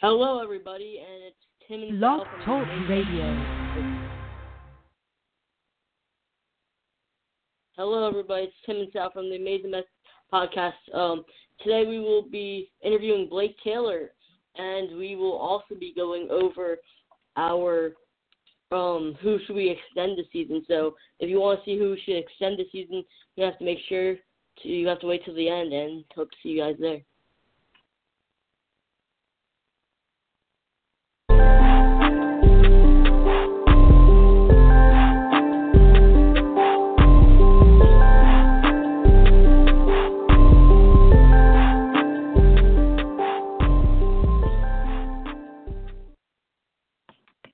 Hello, everybody, and it's Tim and Blog Talk the Radio. Hello, everybody. It's Tim and Sal from the Amazin' Mets podcast. Um, today we will be interviewing Blake Taylor, and we will also be going over our um, who should we extend the season. So if you want to see who should extend the season, you have to make sure to you have to wait till the end, and hope to see you guys there.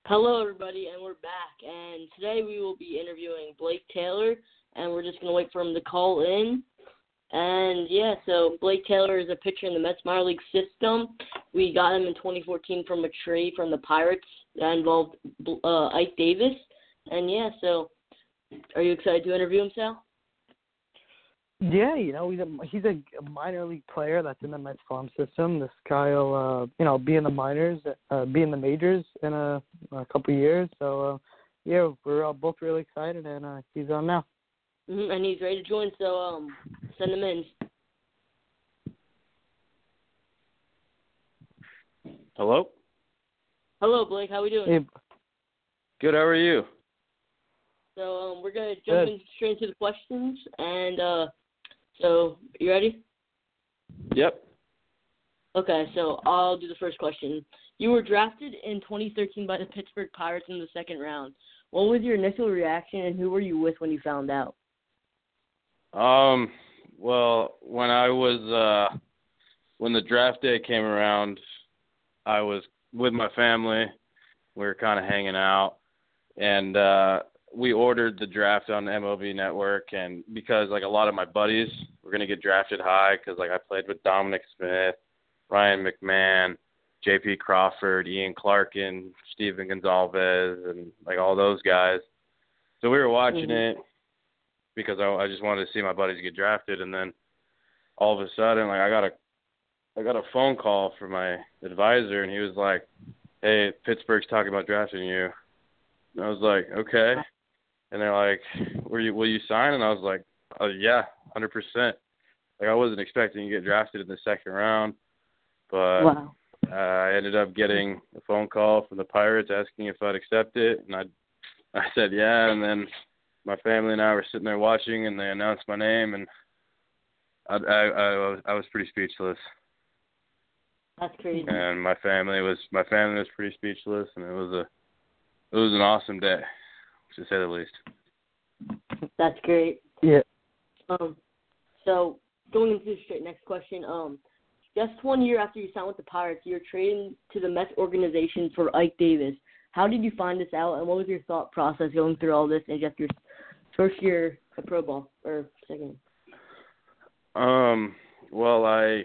Hello, everybody, and we're back. And today we will be interviewing Blake Taylor, and we're just going to wait for him to call in. And yeah, so Blake Taylor is a pitcher in the Mets minor league system. We got him in 2014 from a trade from the Pirates that involved uh, Ike Davis. And yeah, so are you excited to interview him, Sal? Yeah, you know, he's a he's a minor league player that's in the Mets farm system. This guy will, uh, you know, be in the minors, uh, be in the majors in a, a couple of years. So, uh, yeah, we're all both really excited, and uh, he's on now. hmm And he's ready to join, so um, send him in. Hello. Hello, Blake. How we doing? Hey, Good. How are you? So um, we're gonna jump Good. in straight into the questions, and uh, so you ready? Yep. Okay, so I'll do the first question. You were drafted in 2013 by the Pittsburgh Pirates in the second round. What was your initial reaction, and who were you with when you found out? Um. Well, when I was uh, when the draft day came around, I was with my family. We were kind of hanging out, and uh, we ordered the draft on MLB Network. And because like a lot of my buddies were gonna get drafted high, because like I played with Dominic Smith, Ryan McMahon, J.P. Crawford, Ian Clarkin, Steven Gonzalez, and like all those guys. So we were watching Mhm. it because I, I just wanted to see my buddies get drafted, and then all of a sudden, like I got a, I got a phone call from my advisor, and he was like, "Hey, Pittsburgh's talking about drafting you." And I was like, "Okay," and they're like, "Will you will you sign?" And I was like, "Oh yeah, hundred percent." Like I wasn't expecting to get drafted in the second round, but wow. uh, I ended up getting a phone call from the Pirates asking if I'd accept it, and I I said yeah, and then my family and I were sitting there watching, and they announced my name, and I I I was, I was pretty speechless, That's crazy. and my family was my family was pretty speechless, and it was a it was an awesome day, to say the least. That's great. yeah, Um, so going into the straight next question. Um, just one year after you signed with the Pirates, you're traded to the Mets organization for Ike Davis. How did you find this out, and what was your thought process going through all this in just your first year of pro ball or second? Um, well, I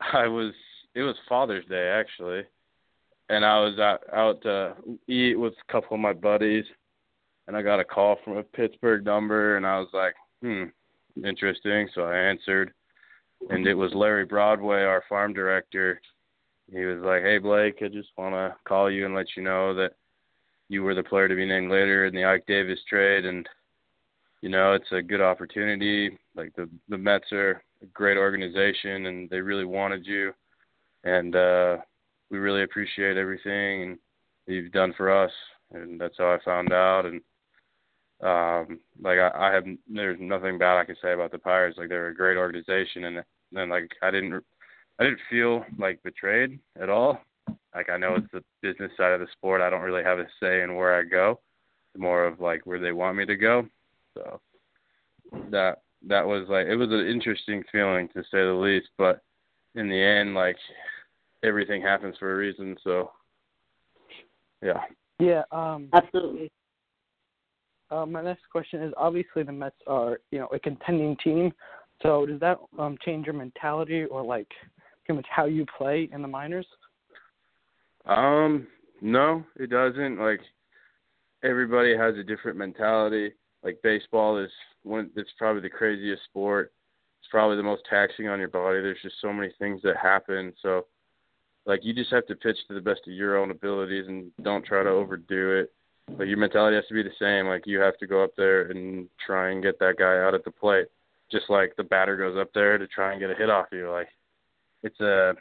I was it was Father's Day actually, and I was out out to eat with a couple of my buddies, and I got a call from a Pittsburgh number, and I was like, hmm, interesting. So I answered, and it was Larry Broadway, our farm director. He was like, "Hey Blake, I just want to call you and let you know that you were the player to be named later in the Ike Davis trade, and you know it's a good opportunity. Like the the Mets are a great organization, and they really wanted you, and uh, we really appreciate everything you've done for us." And that's how I found out, and um like I, I have there's nothing bad I can say about the Pirates. Like they're a great organization, and and like I didn't I didn't feel like betrayed at all. Like I know it's the business side of the sport. I don't really have a say in where I go. It's more of like where they want me to go. So that that was like it was an interesting feeling to say the least. But in the end, like everything happens for a reason. So yeah. yeah. Um, Absolutely. Uh, my next question is obviously the Mets are you know a contending team. So does that um change your mentality or like pretty much how you play in the minors? Um, no, it doesn't. Like everybody has a different mentality. Like baseball is one it's probably the craziest sport. It's probably the most taxing on your body. There's just so many things that happen. So like you just have to pitch to the best of your own abilities and don't try to overdo it. But your mentality has to be the same. Like you have to go up there and try and get that guy out at the plate, just like the batter goes up there to try and get a hit off you. Like it's a,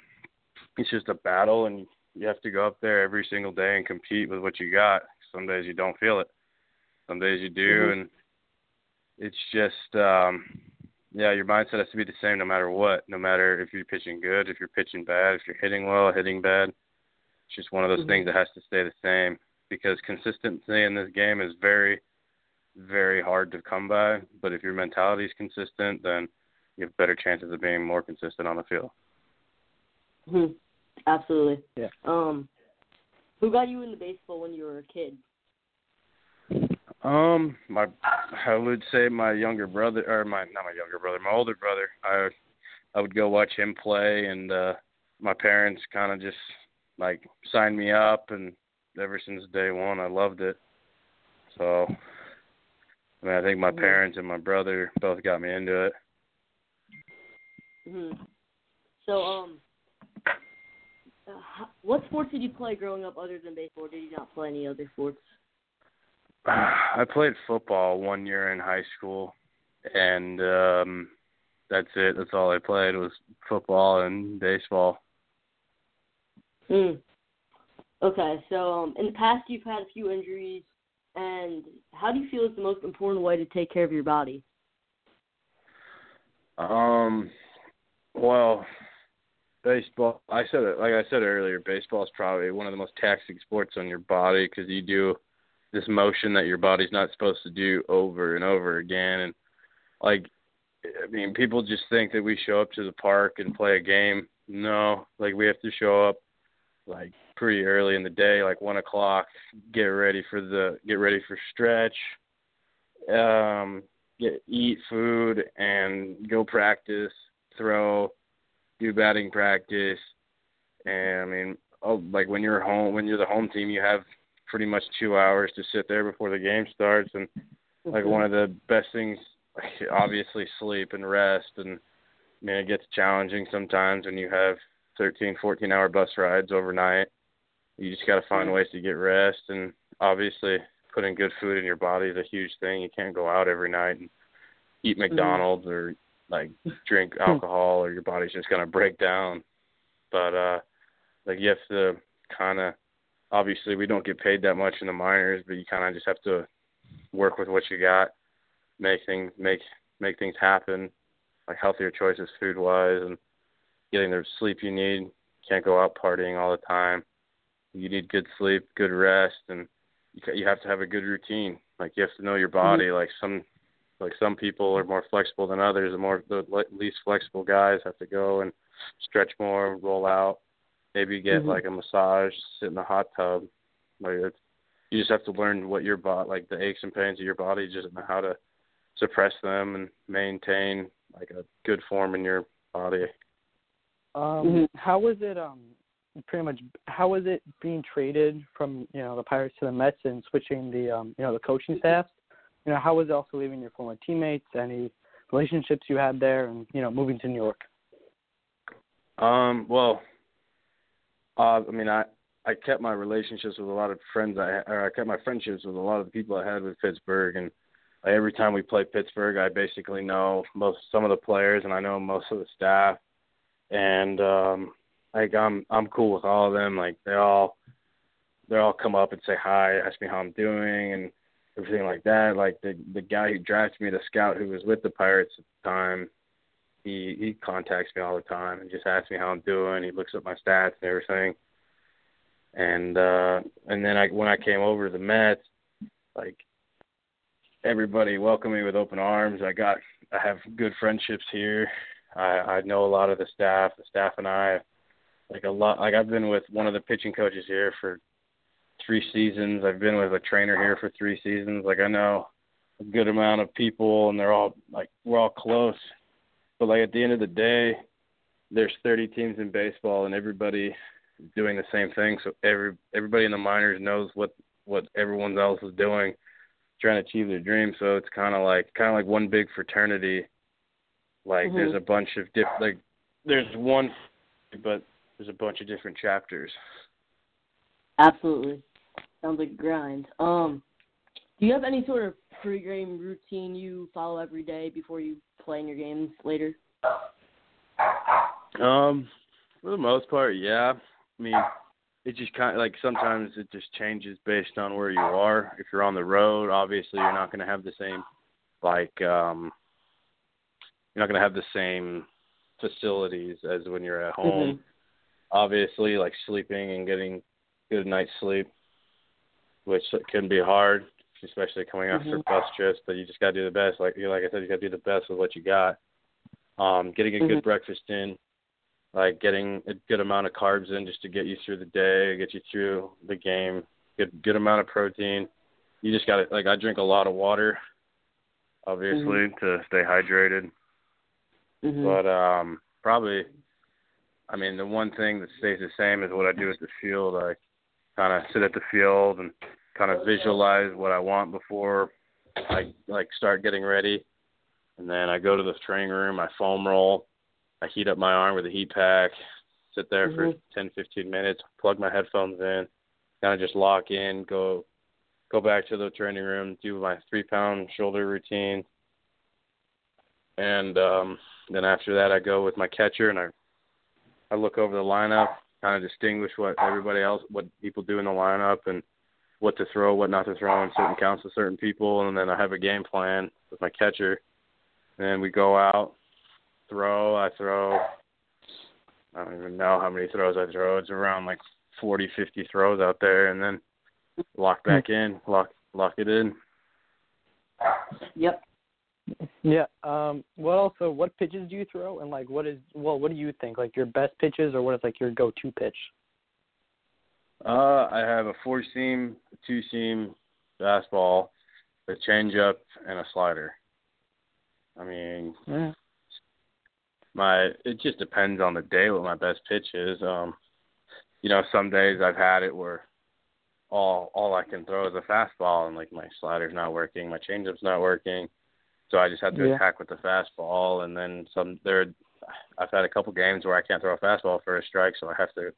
it's just a battle, and you have to go up there every single day and compete with what you got. Some days you don't feel it, some days you do, mm-hmm. and it's just um yeah, your mindset has to be the same no matter what. No matter if you're pitching good, if you're pitching bad, if you're hitting well, hitting bad. It's just one of those mm-hmm. things that has to stay the same because consistency in this game is very, very hard to come by. But if your mentality is consistent, then you have better chances of being more consistent on the field. hmm Absolutely. Yeah. Um, who got you into baseball when you were a kid? Um, my I would say my younger brother or my not my younger brother, my older brother. I I would go watch him play, and uh my parents kind of just like signed me up, and ever since day one, I loved it. So, I mean, I think my parents and my brother both got me into it. Mhm. So, um, uh, what sports did you play growing up other than baseball? Did you not play any other sports? I played football one year in high school, and um that's it. That's all I played was football and baseball. Hmm. Okay, so um, in the past you've had a few injuries, and how do you feel is the most important way to take care of your body? Um, well, baseball. I said it like I said earlier. Baseball is probably one of the most taxing sports on your body because you do this motion that your body's not supposed to do over and over again and like I mean people just think that we show up to the park and play a game. No, like we have to show up like pretty early in the day, like one o'clock, get ready for the get ready for stretch, um, get eat food and go practice, throw, do batting practice. And I mean, oh, like when you're home, when you're the home team, you have pretty much two hours to sit there before the game starts. And like one of the best things obviously sleep and rest. And I mean it gets challenging sometimes when you have 13 14 hour bus rides overnight. You just got to find ways to get rest and obviously putting good food in your body is a huge thing. You can't go out every night and eat McDonald's or like drink alcohol or your body's just going to break down. But uh like you have to kind of obviously we don't get paid that much in the minors, but you kind of just have to work with what you got, make things make make things happen, like healthier choices food wise, and getting the sleep you need. Can't go out partying all the time. You need good sleep, good rest, and you you have to have a good routine. Like you have to know your body. Mm-hmm. Like some like some people are more flexible than others. The more the least flexible guys have to go and stretch more, roll out maybe get mm-hmm. like a massage, sit in a hot tub. Like it's, you just have to learn what your body, like the aches and pains of your body, just know how to suppress them and maintain like a good form in your body. Um, mm-hmm. how was it? Um, pretty much. How was it being traded from you know the Pirates to the Mets and switching the um you know the coaching staff? You know, how was it also leaving your former teammates? Any relationships you had there, and you know, moving to New York? Um, well, uh, I mean, I I kept my relationships with a lot of friends. I or I kept my friendships with a lot of the people I had with Pittsburgh, and every time we play Pittsburgh, I basically know most some of the players, and I know most of the staff, and um, like I'm I'm cool with all of them. Like they all they all come up and say hi, ask me how I'm doing, and everything like that. Like the the guy who drafted me, the scout who was with the Pirates at the time, he he contacts me all the time and just asks me how I'm doing. He looks up my stats and everything. And uh and then I when I came over to the Mets, like everybody welcomed me with open arms. I got I have good friendships here. I I know a lot of the staff. The staff and I like a lot like I've been with one of the pitching coaches here for three seasons. I've been with a trainer here for three seasons. Like I know a good amount of people and they're all like we're all close but like at the end of the day, there's 30 teams in baseball, and everybody doing the same thing. So every everybody in the minors knows what what everyone else is doing, trying to achieve their dream. So it's kind of like kind of like one big fraternity. Like mm-hmm. there's a bunch of diff like there's one, but there's a bunch of different chapters. Absolutely. Sounds like a grind. Um, do you have any sort of pre-game routine you follow every day before you play in your games later? Um, for the most part, yeah. I mean, it just kind of like sometimes it just changes based on where you are. If you're on the road, obviously you're not going to have the same like um you're not going to have the same facilities as when you're at home. Mm-hmm. Obviously, like sleeping and getting good night's sleep, which can be hard, especially coming after Mhm. bus trips. But you just got to do the best. Like you, like I said, you got to do the best with what you got. Um, getting a Mhm. good breakfast in, like getting a good amount of carbs in just to get you through the day, get you through the game. Good good amount of protein. You just got to like I drink a lot of water, obviously to stay hydrated. Mm-hmm. But um, probably, I mean, the one thing that stays the same is what I do at the field. I kind of sit at the field and kind of visualize what I want before I like start getting ready, and then I go to the training room. I foam roll. I heat up my arm with a heat pack. Sit there for Mhm. 10, 15 minutes. Plug my headphones in. Kind of just lock in. Go, go back to the training room. Do my three pound shoulder routine and um then after that I go with my catcher and I I look over the lineup, kind of distinguish what everybody else what people do in the lineup and what to throw, what not to throw in certain counts to certain people and then I have a game plan with my catcher. And then we go out, throw, I throw I don't even know how many throws I throw. It's around like forty, fifty throws out there and then lock back in, lock lock it in. Yep. Yeah. Um. What also? What pitches do you throw? And like, what is? Well, what do you think? Like your best pitches, or what is like your go-to pitch? Uh, I have a four seam, two seam fastball, a changeup, and a slider. I mean, Yeah. my it just depends on the day what my best pitch is. Um, you know, some days I've had it where all all I can throw is a fastball, and like my slider's not working, my changeup's not working, so I just have to Yeah. attack with the fastball. And then some there, I've had a couple games where I can't throw a fastball for a strike, so I have to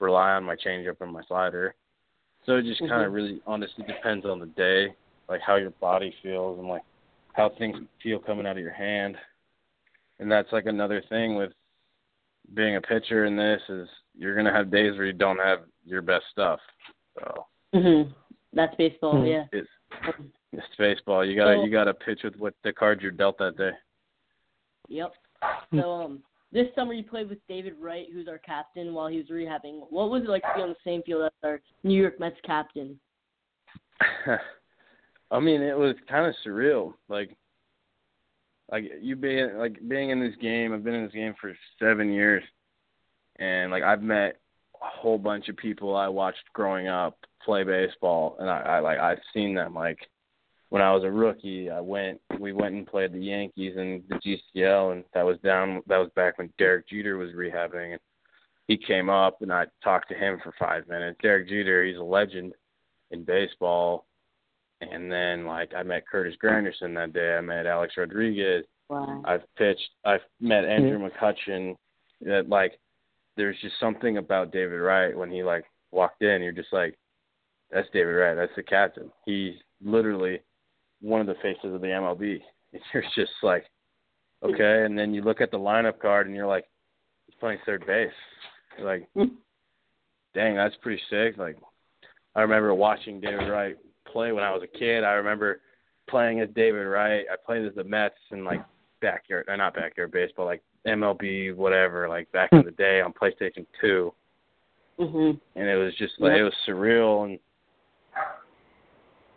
rely on my changeup and my slider. So it just kind of Mhm. really honestly depends on the day, like how your body feels and like how things feel coming out of your hand. And that's like another thing with being a pitcher in this is you're gonna have days where you don't have your best stuff. So Mhm. That's baseball. Mhm. Yeah. it's it's baseball. You gotta So- you gotta pitch with what the cards you're dealt that day. Yep. So um, this summer you played with David Wright, who's our captain, while he was rehabbing. What was it like to be on the same field as our New York Mets captain? I mean, it was kind of surreal. Like, like you being like being in this game. I've been in this game for seven years, and like I've met a whole bunch of people I watched growing up play baseball, and I, I like I've seen them. Like when I was a rookie, I went we went and played the Yankees in the GCL, and that was down. That was back when Derek Jeter was rehabbing, and he came up, and I talked to him for five minutes. Derek Jeter, he's a legend in baseball and then like I met Curtis Granderson that day. I met Alex Rodriguez. Wow. I've pitched. I've met Andrew McCutchen. That like, there's just something about David Wright when he like walked in. You're just like, that's David Wright. That's the captain. He's literally one of the faces of the MLB. And you're just like, okay. And then you look at the lineup card and you're like, he's playing third base. You're like, hmm. dang, that's pretty sick. Like, I remember watching David Wright play when I was a kid. I remember playing as David Wright. I played as the Mets and like backyard, or not backyard baseball, like MLB, whatever, like back in the day on PlayStation Two, Mhm. and it was just like Yeah. it was surreal and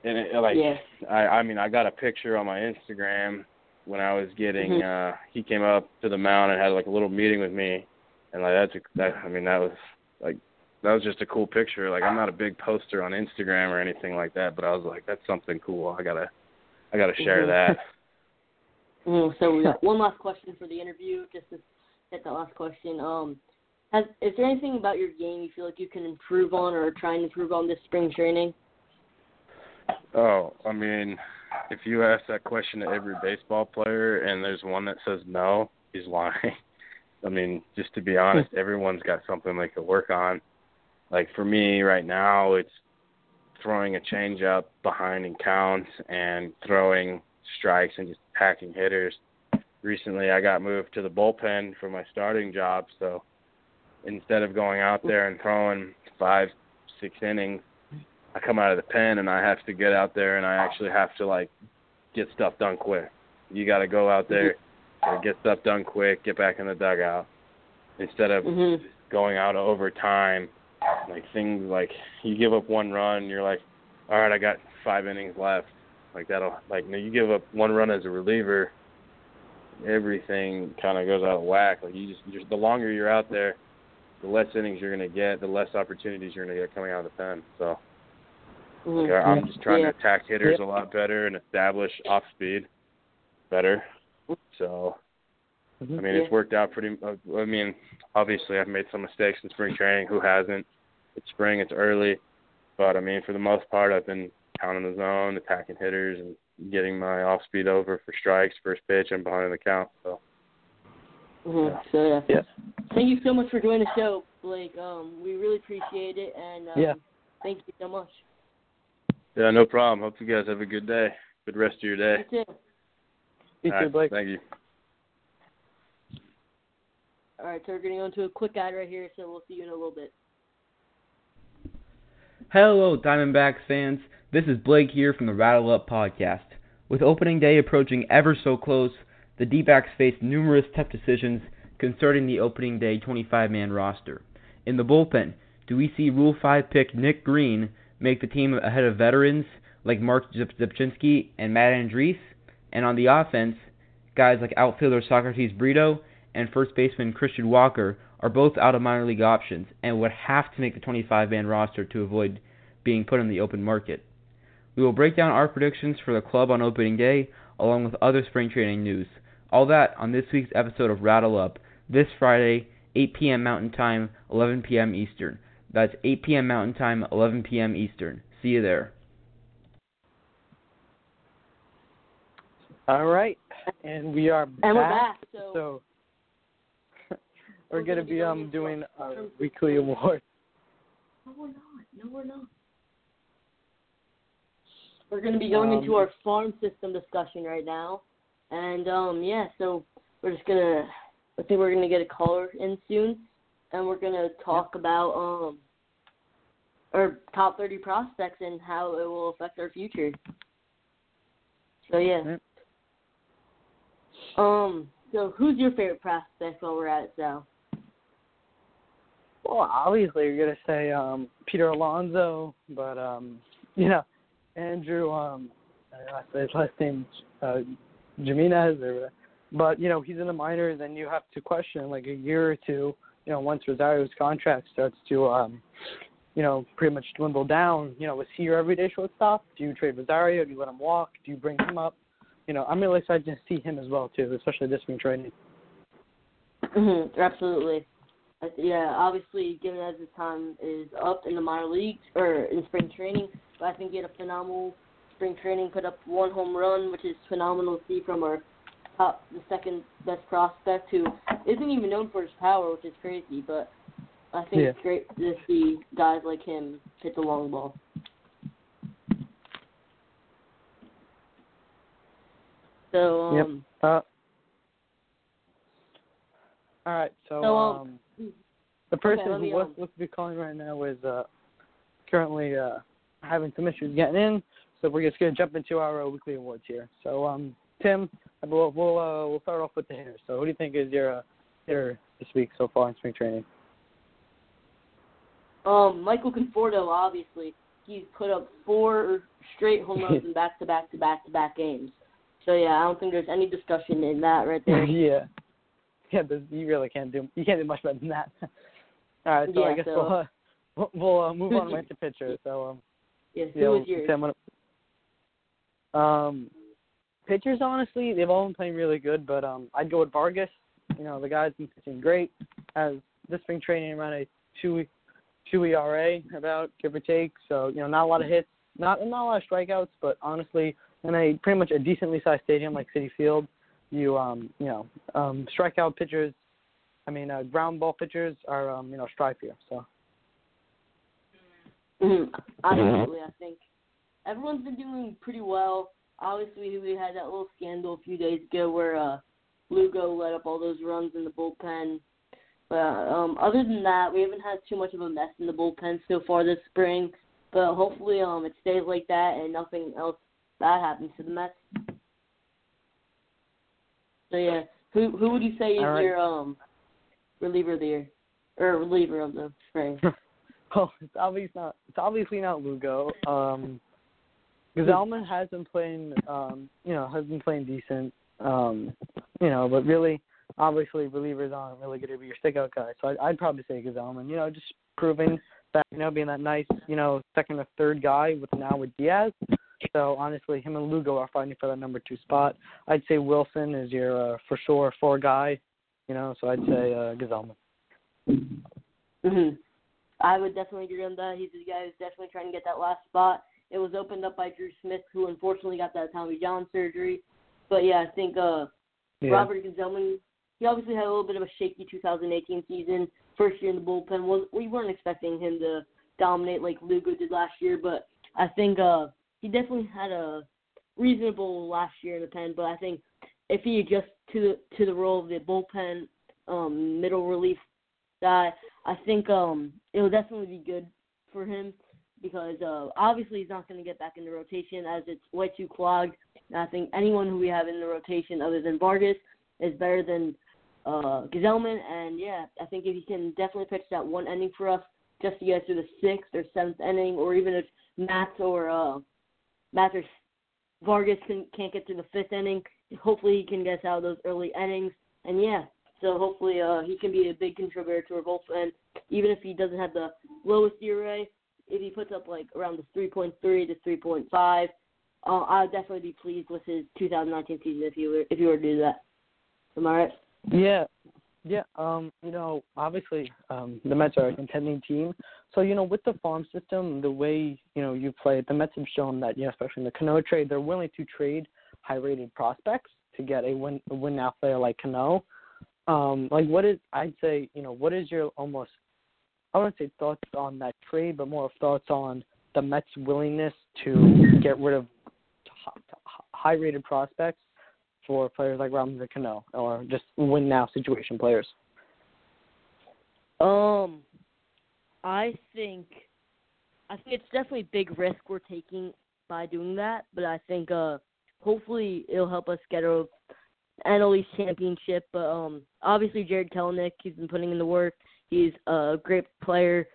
and it, like Yeah. I I mean I got a picture on my Instagram when I was getting uh he came up to the mound and had like a little meeting with me and like that's a, that I mean that was like that was just a cool picture. Like I'm not a big poster on Instagram or anything like that, but I was like that's something cool. I got to I got to share Mhm. that. Mhm. So we got one last question for the interview, just to get that last question. Um, has is there anything about your game you feel like you can improve on or are trying to improve on this spring training? Oh, I mean, if you ask that question to every baseball player and there's one that says no, he's lying. I mean, just to be honest, everyone's got something they could work on. Like for me right now, it's throwing a changeup behind in counts and throwing strikes and just packing hitters. Recently, I got moved to the bullpen for my starting job, so instead of going out there and throwing five, six innings, I come out of the pen and I have to get out there and I actually have to like get stuff done quick. You got to go out there and get stuff done quick, get back in the dugout instead of Mhm. going out over time. Like things like you give up one run, you're like, all right, I got five innings left. Like that'll like no, you give up one run as a reliever, everything kind of goes out of whack. Like you just you're, the longer you're out there, the less innings you're gonna get, the less opportunities you're gonna get coming out of the pen. So Mhm. like, I'm just trying Yeah. to attack hitters Yeah. a lot better and establish off speed better. So Mhm. I mean, Yeah. it's worked out pretty. Uh, I mean, obviously, I've made some mistakes in spring training. Who hasn't? It's spring. It's early, but I mean, for the most part, I've been pounding the zone, attacking hitters, and getting my off speed over for strikes, first pitch, and behind the count. So Mhm. Yeah. So yeah. Yeah. Thank you so much for joining the show, Blake. Um, we really appreciate it, and um, Yeah. thank you so much. yeah, no problem. Hope you guys have a good day. Good rest of your day. You too. You All too, right, Blake. Thank you. All right, so we're gonna go into a quick ad right here, so we'll see you in a little bit. Hello, Diamondbacks fans. This is Blake here from the Rattle Up Podcast. With opening day approaching ever so close, the D backs face numerous tough decisions concerning the opening day 25 man roster. In the bullpen, do we see Rule 5 pick Nick Green make the team ahead of veterans like Mark Zip- Rzepczynski and Matt Andriese? And on the offense, guys like outfielder Socrates Brito and first baseman Christian Walker are both out of minor league options and would have to make the 25 man roster to avoid being put on the open market. We will break down our predictions for the club on opening day, along with other spring training news. All that on this week's episode of Rattle Up, this Friday, 8 p.m. Mountain Time, 11 p.m. Eastern. That's 8 p.m. Mountain Time, 11 p.m. Eastern. See you there. All right, and we are And we're back. So, So we're We're gonna gonna be be um doing our- our weekly award. no, we're not. No, we're not. We're gonna be going into Um, our farm system discussion right now, and um, yeah, so we're just gonna. I think we're gonna get a caller in soon, and we're gonna talk about um our top 30 prospects and how it will affect our future. So yeah. Yep. Um. So who's your favorite prospect while we're at it, Sal? Well, obviously you're gonna say um Peter Alonso, but um you know Andrew um I say his last name uh Gimenez or but you know he's in the minors and you have to question like a year or two you know once Rosario's contract starts to um you know pretty much dwindle down you know is he your everyday shortstop? Do you trade Rosario? Do you let him walk? Do you bring him up? You know I'm really excited to see him as well too especially this spring training Mhm, Absolutely. Yeah, obviously, given as his time is up in the minor leagues or in spring training, I think he had a phenomenal spring training. Put up one home run, which is phenomenal to see from our top, the second best prospect, who isn't even known for his power, which is crazy. But I think Yeah. it's great to see guys like him hit the long ball. So, Yep. um, Uh, all right, so, So, um, um, the person me, who was um, supposed to be calling right now is uh, currently uh, having some issues getting in, so we're just gonna jump into our uh, weekly awards here. So, um, Tim, we'll we'll uh, we'll start off with the hitters. So, who do you think is your uh, hitter this week so far in spring training? Um, Michael Conforto, obviously, he's put up four straight home runs in back to back to back to back games. So yeah, I don't think there's any discussion in that right there. yeah, yeah, you really can't do you can't do much better than that. all right, so I guess so- we'll uh, we'll, uh, move on right to pitcher. So, um. Yeah, Yeah, who is yours? Um, pitchers, honestly, they've all been playing really good, but um, I'd go with Vargas. You know, the guy's been pitching great. Has this spring training around a two two ERA about give or take. So you know, not a lot of hits, not not a lot of strikeouts, but honestly, in a pretty much a decently sized stadium like Citi Field, you um you know um strikeout pitchers I mean, uh, ground ball pitchers are um, you know strive here. So. Mm-hmm. Absolutely, I think everyone's been doing pretty well. Obviously, we had that little scandal a few days ago where uh, Lugo let up all those runs in the bullpen. But um, other than that, we haven't had too much of a mess in the bullpen so far this spring. But hopefully, um, it stays like that and nothing else bad happens to the Mets. So yeah, who who would you say is right. your um reliever of the year or reliever of the spring? Oh, it's obviously not. It's obviously not Lugo. Um, Gsellman has been playing. Um, you know, has been playing decent. Um, you know, but really, obviously, relievers aren't really going to be your stickout guy. So I'd, I'd probably say Gsellman. You know, just proving that you know being that nice, you know, second or third guy with now with Diaz. So honestly, him and Lugo are fighting for that number two spot. I'd say Wilson is your uh, for sure four guy. You know, so I'd say uh, Gsellman. Mhm. I would definitely agree on that. He's the guy who's definitely trying to get that last spot. It was opened up by Drew Smith, who unfortunately got that Tommy John surgery. But yeah, I think uh Yeah. Robert Gsellman, he obviously had a little bit of a shaky 2018 season. First year in the bullpen, was we weren't expecting him to dominate like Lugo did last year, but I think uh he definitely had a reasonable last year in the pen. But I think if he adjusts to the to the role of the bullpen um middle relief guy, I think um it will definitely be good for him because uh obviously he's not going to get back in the rotation as it's way too clogged. And I think anyone who we have in the rotation other than Vargas is better than uh Gsellman and yeah, I think if he can definitely pitch that one inning for us just to get through the sixth or seventh inning or even if Matz or uh Matz or Vargas can can't get through the fifth inning, hopefully he can get out of those early innings. And yeah, so hopefully uh he can be a big contributor to our bullpen, even if he doesn't have the lowest ERA. If he puts up like around the 3.3 to 3.5, uh, I'll definitely be pleased with his 2019 season if you were if you were to do that. Am I right? Yeah, yeah. Um, you know, obviously, um, the Mets are a contending team. So you know, with the farm system, the way you know you play, it, the Mets have shown that you know, especially in the Cano trade, they're willing to trade high-rated prospects to get a win a win now player like Cano. Um, like what is I'd say, you know, what is your almost I wouldn't say thoughts on that trade, but more of thoughts on the Mets' willingness to get rid of high-rated prospects for players like Robinson Cano or just win now situation players. Um, I think I think it's definitely a big risk we're taking by doing that, but I think uh hopefully it'll help us get a NL East championship. But um, obviously Jarred Kelenic, he's been putting in the work. He's a great player,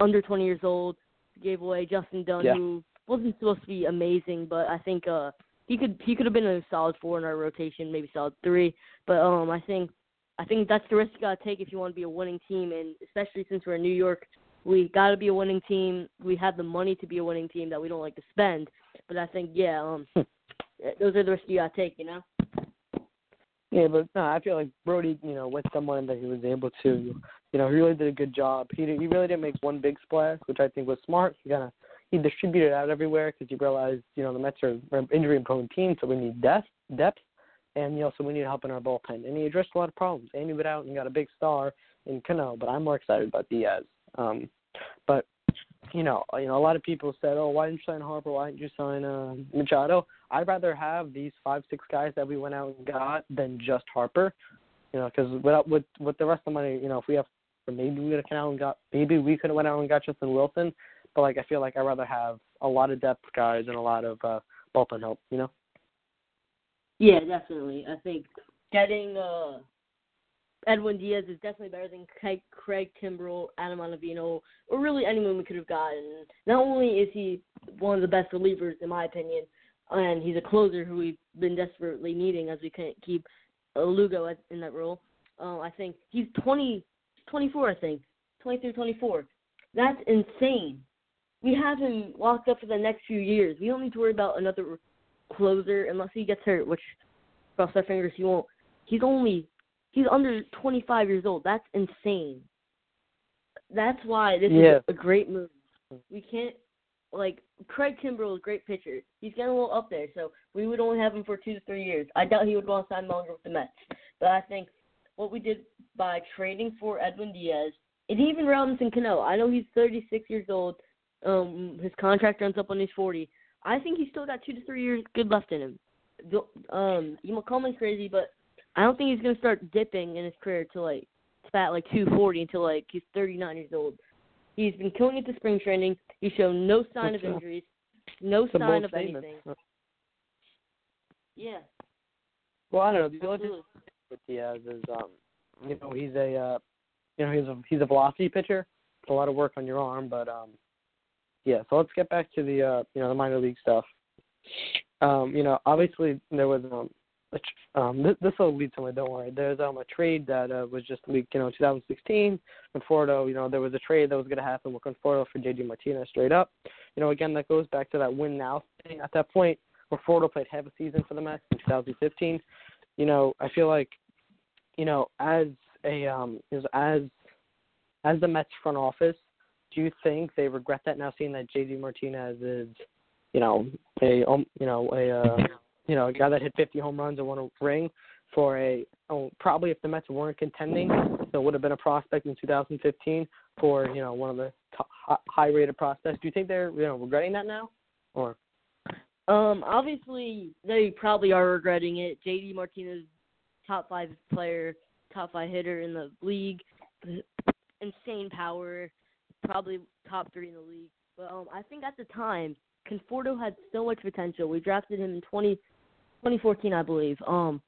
under 20 years old. Gave away Justin Dunn, Yeah. who wasn't supposed to be amazing, but I think uh he could he could have been a solid four in our rotation, maybe solid three. But um, I think I think that's the risk you gotta take if you want to be a winning team, and especially since we're in New York, we gotta be a winning team. We have the money to be a winning team that we don't like to spend. But I think yeah, um, those are the risks you gotta take, you know. Yeah, but no, I feel like Brodie, you know, with someone that he was able to, you know, he really did a good job. He did, he really didn't make one big splash, which I think was smart. He kind of he distributed out everywhere because he realized, you know, the Mets are an injury prone team, so we need depth, depth, and you know, so we need help in our bullpen. And he addressed a lot of problems. Andy went out and got a big star in Cano, but I'm more excited about Diaz. Um, but you know, you know, a lot of people said, "Oh, why didn't you sign Harper? Why didn't you sign uh, Machado?" I'd rather have these five, six guys that we went out and got than just Harper. You know, because without with with the rest of the money, you know, if we have, maybe we could have out and got, maybe we could have went out and got Justin Wilson. But like, I feel like I'd rather have a lot of depth guys and a lot of uh, bullpen help. You know. Yeah, definitely. I think getting uh Edwin Diaz is definitely better than Craig, Craig Kimbrel, Adam Ottavino, or really anyone we could have gotten. Not only is he one of the best relievers, in my opinion, and he's a closer who we've been desperately needing as we can't keep Lugo in that role. Uh, I think he's 20, 24, I think, 23, 24. That's insane. We have him locked up for the next few years. We don't need to worry about another closer unless he gets hurt, which cross our fingers he won't. He's only he's under 25 years old. That's insane. That's why this Yeah. is a great move. We can't like Craig Kimbrel is a great pitcher. He's getting a little up there, so we would only have him for two to three years. I doubt he would want to sign longer with the Mets. But I think what we did by trading for Edwin Diaz and even Robinson Cano. I know he's 36 years old. Um, his contract runs up when he's 40. I think he's still got two to three years good left in him. Um, you might call me crazy, but I don't think he's gonna start dipping in his career to like at like 240 until like he's 39 years old. He's been killing it to spring training. He's shown no sign of injuries, no sign of anything. Yeah. Well, I don't know. The only thing with Diaz is, um, you know, he's a, uh, you know, he's a he's a velocity pitcher. It's a lot of work on your arm, but um, yeah. So let's get back to the, uh, you know, the minor league stuff. Um, you know, obviously there was um, um, this this will lead somewhere. Don't worry. There's um a trade that uh, was just leaked. You know, 2016. Conforto. You know, there was a trade that was going to happen with Conforto for JD Martinez straight up. You know, again, that goes back to that win now thing. At that point, Conforto played half a season for the Mets in 2015. You know, I feel like, you know, as a um, as as the Mets front office, do you think they regret that now, seeing that JD Martinez is, you know, a um, you know a uh, you know a guy that hit 50 home runs and won a ring for a oh, probably if the Mets weren't contending, there would have been a prospect in 2015 for you know one of the top, high rated prospects. Do you think they're you know regretting that now, or Um, obviously they probably are regretting it. JD Martinez, top five player, top five hitter in the league, insane power, probably top three in the league. But um, I think at the time, Conforto had so much potential. We drafted him in 20, 2014, I believe. Um,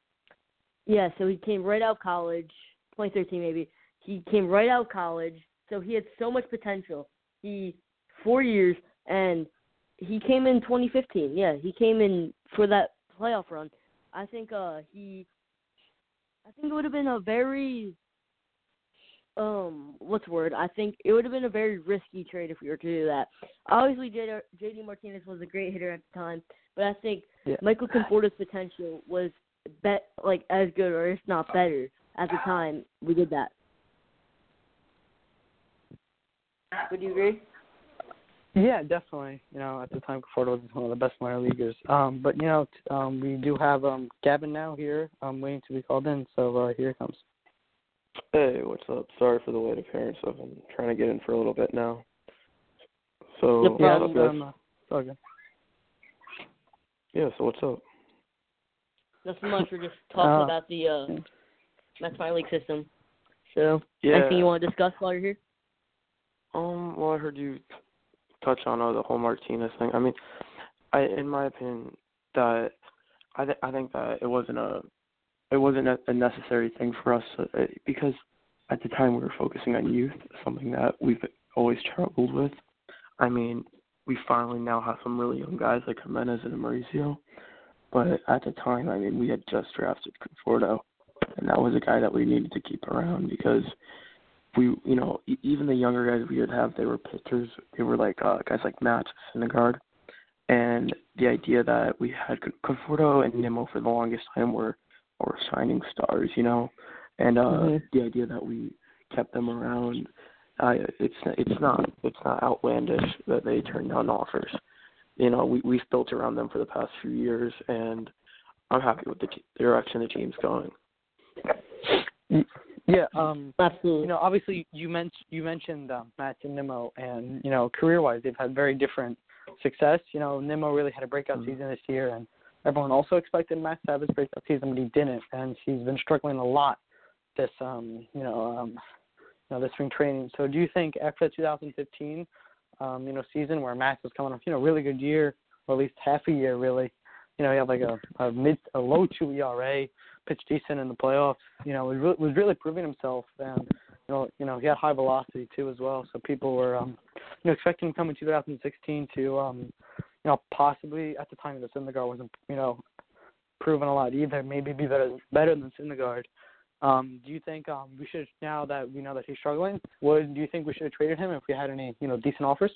yeah, so he came right out of college, 2013 maybe. He came right out of college, so he had so much potential. He four years and he came in 2015. Yeah, he came in for that playoff run. I think uh he I think it would have been a very um what's the word? I think it would have been a very risky trade if we were to do that. Obviously JD, JD Martinez was a great hitter at the time, but I think Yeah. Michael Conforto's potential was bet like as good or if not better at the time we did that. Would you agree? Yeah, definitely. You know, at the time, Conforto was one of the best minor leaguers. Um, but you know, t- um, we do have um Gavin now here, um, waiting to be called in. So uh, here it comes. Hey, what's up? Sorry for the late appearance. I've been trying to get in for a little bit now. So, No Yeah, problem. up, guys? it's. Yeah, so what's up? Nothing much. We're just talking Uh, about the uh, Mets minor league system. So, Yeah. anything you want to discuss while you're here? Um, well, I heard you t- touch on uh, the whole Martinez thing. I mean, I, in my opinion, that I, th- I think that it wasn't a, it wasn't a, necessary thing for us uh, because at the time we were focusing on youth, something that we've always struggled with. I mean, we finally now have some really young guys like Gimenez and Mauricio, but at the time, I mean, we had just drafted Conforto, and that was a guy that we needed to keep around because we, you know, even the younger guys we would have, they were pitchers. They were like uh, guys like Matz Syndergaard, and the idea that we had Con- Conforto and Nimmo for the longest time were were shining stars, you know, and uh, Mhm. the idea that we kept them around, uh, it's it's not it's not outlandish that they turned down offers. You know, we we've built around them for the past few years, and I'm happy with the t- direction the team's going. Yeah. Um. Absolutely. You know, obviously you mentioned you mentioned um, Matz and Nimmo, and you know, career-wise, they've had very different success. You know, Nimmo really had a breakout Mhm. season this year, and everyone also expected Matz to have his breakout season, but he didn't, and he's been struggling a lot this um you know um you know this spring training. So, do you think after the 2015 um you know season where Matz was coming off you know really good year, or at least half a year really, you know he had like a, a mid a low two ERA, pitched decent in the playoffs. You know was really, was really proving himself, and you know you know he had high velocity too as well. So people were um you know expecting him in 2016 to um you know possibly at the time the Syndergaard wasn't you know proven a lot either. Maybe be better better than Syndergaard. Um, do you think um, we should now that we know that he's struggling? Would do you think we should have traded him if we had any you know decent offers?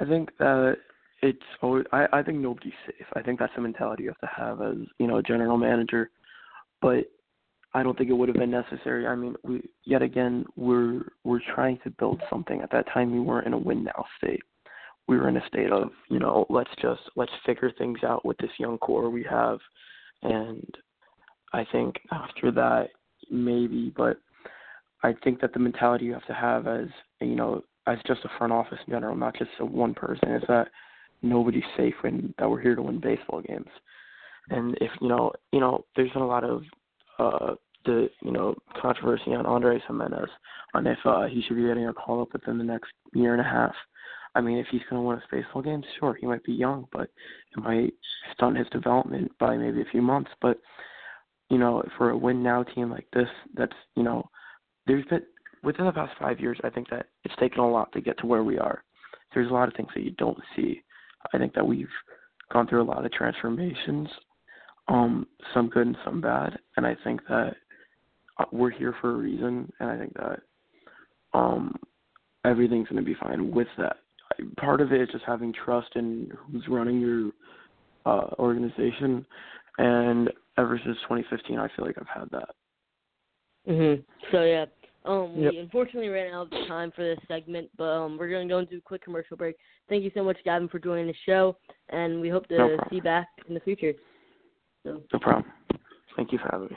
I think that it's always, I, I think nobody's safe. I think that's the mentality you have to have as, you know, a general manager. But I don't think it would have been necessary. I mean, we yet again we're we're trying to build something. At that time we weren't in a win now state. We were in a state of, you know, let's just let's figure things out with this young core we have and I think after that maybe, but I think that the mentality you have to have as you know, as just a front office in general, not just a one person, is that nobody's safe and that we're here to win baseball games. And if you know, you know, there's been a lot of uh the you know controversy on Andres Gimenez on if uh, he should be getting a call up within the next year and a half. I mean, if he's going to win a baseball game, sure, he might be young, but it might stunt his development by maybe a few months. But you know, for a win now team like this, that's you know, there's been within the past five years, I think that it's taken a lot to get to where we are. There's a lot of things that you don't see. I think that we've gone through a lot of transformations, um, some good and some bad, and I think that uh, we're here for a reason, and I think that um, everything's going to be fine with that. Part of it is just having trust in who's running your uh, organization, and ever since 2015, I feel like I've had that. Mhm. So yeah, um, Yep. we unfortunately ran out of time for this segment, but um, we're going to go into a quick commercial break. Thank you so much, Gavin, for joining the show, and we hope to No see you back in the future. So, No problem. Thank you for having me.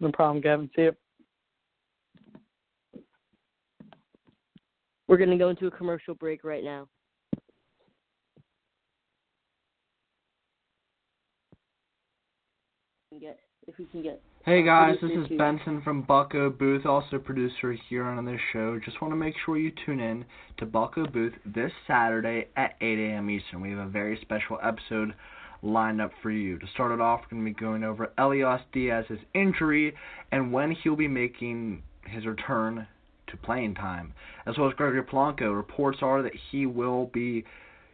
No problem, Gavin. See you. We're going to go into a commercial break right now. Get if we can get Hey guys, this is. Benson from Bucko Booth, also producer here on this show. Just want to make sure you tune in to Bucko Booth this Saturday at 8 a.m. Eastern. We have a very special episode lined up for you. To start it off, we're going to be going over Elias Diaz's injury and when he'll be making his return to playing time, as well as Gregory Polanco. Reports are that he will be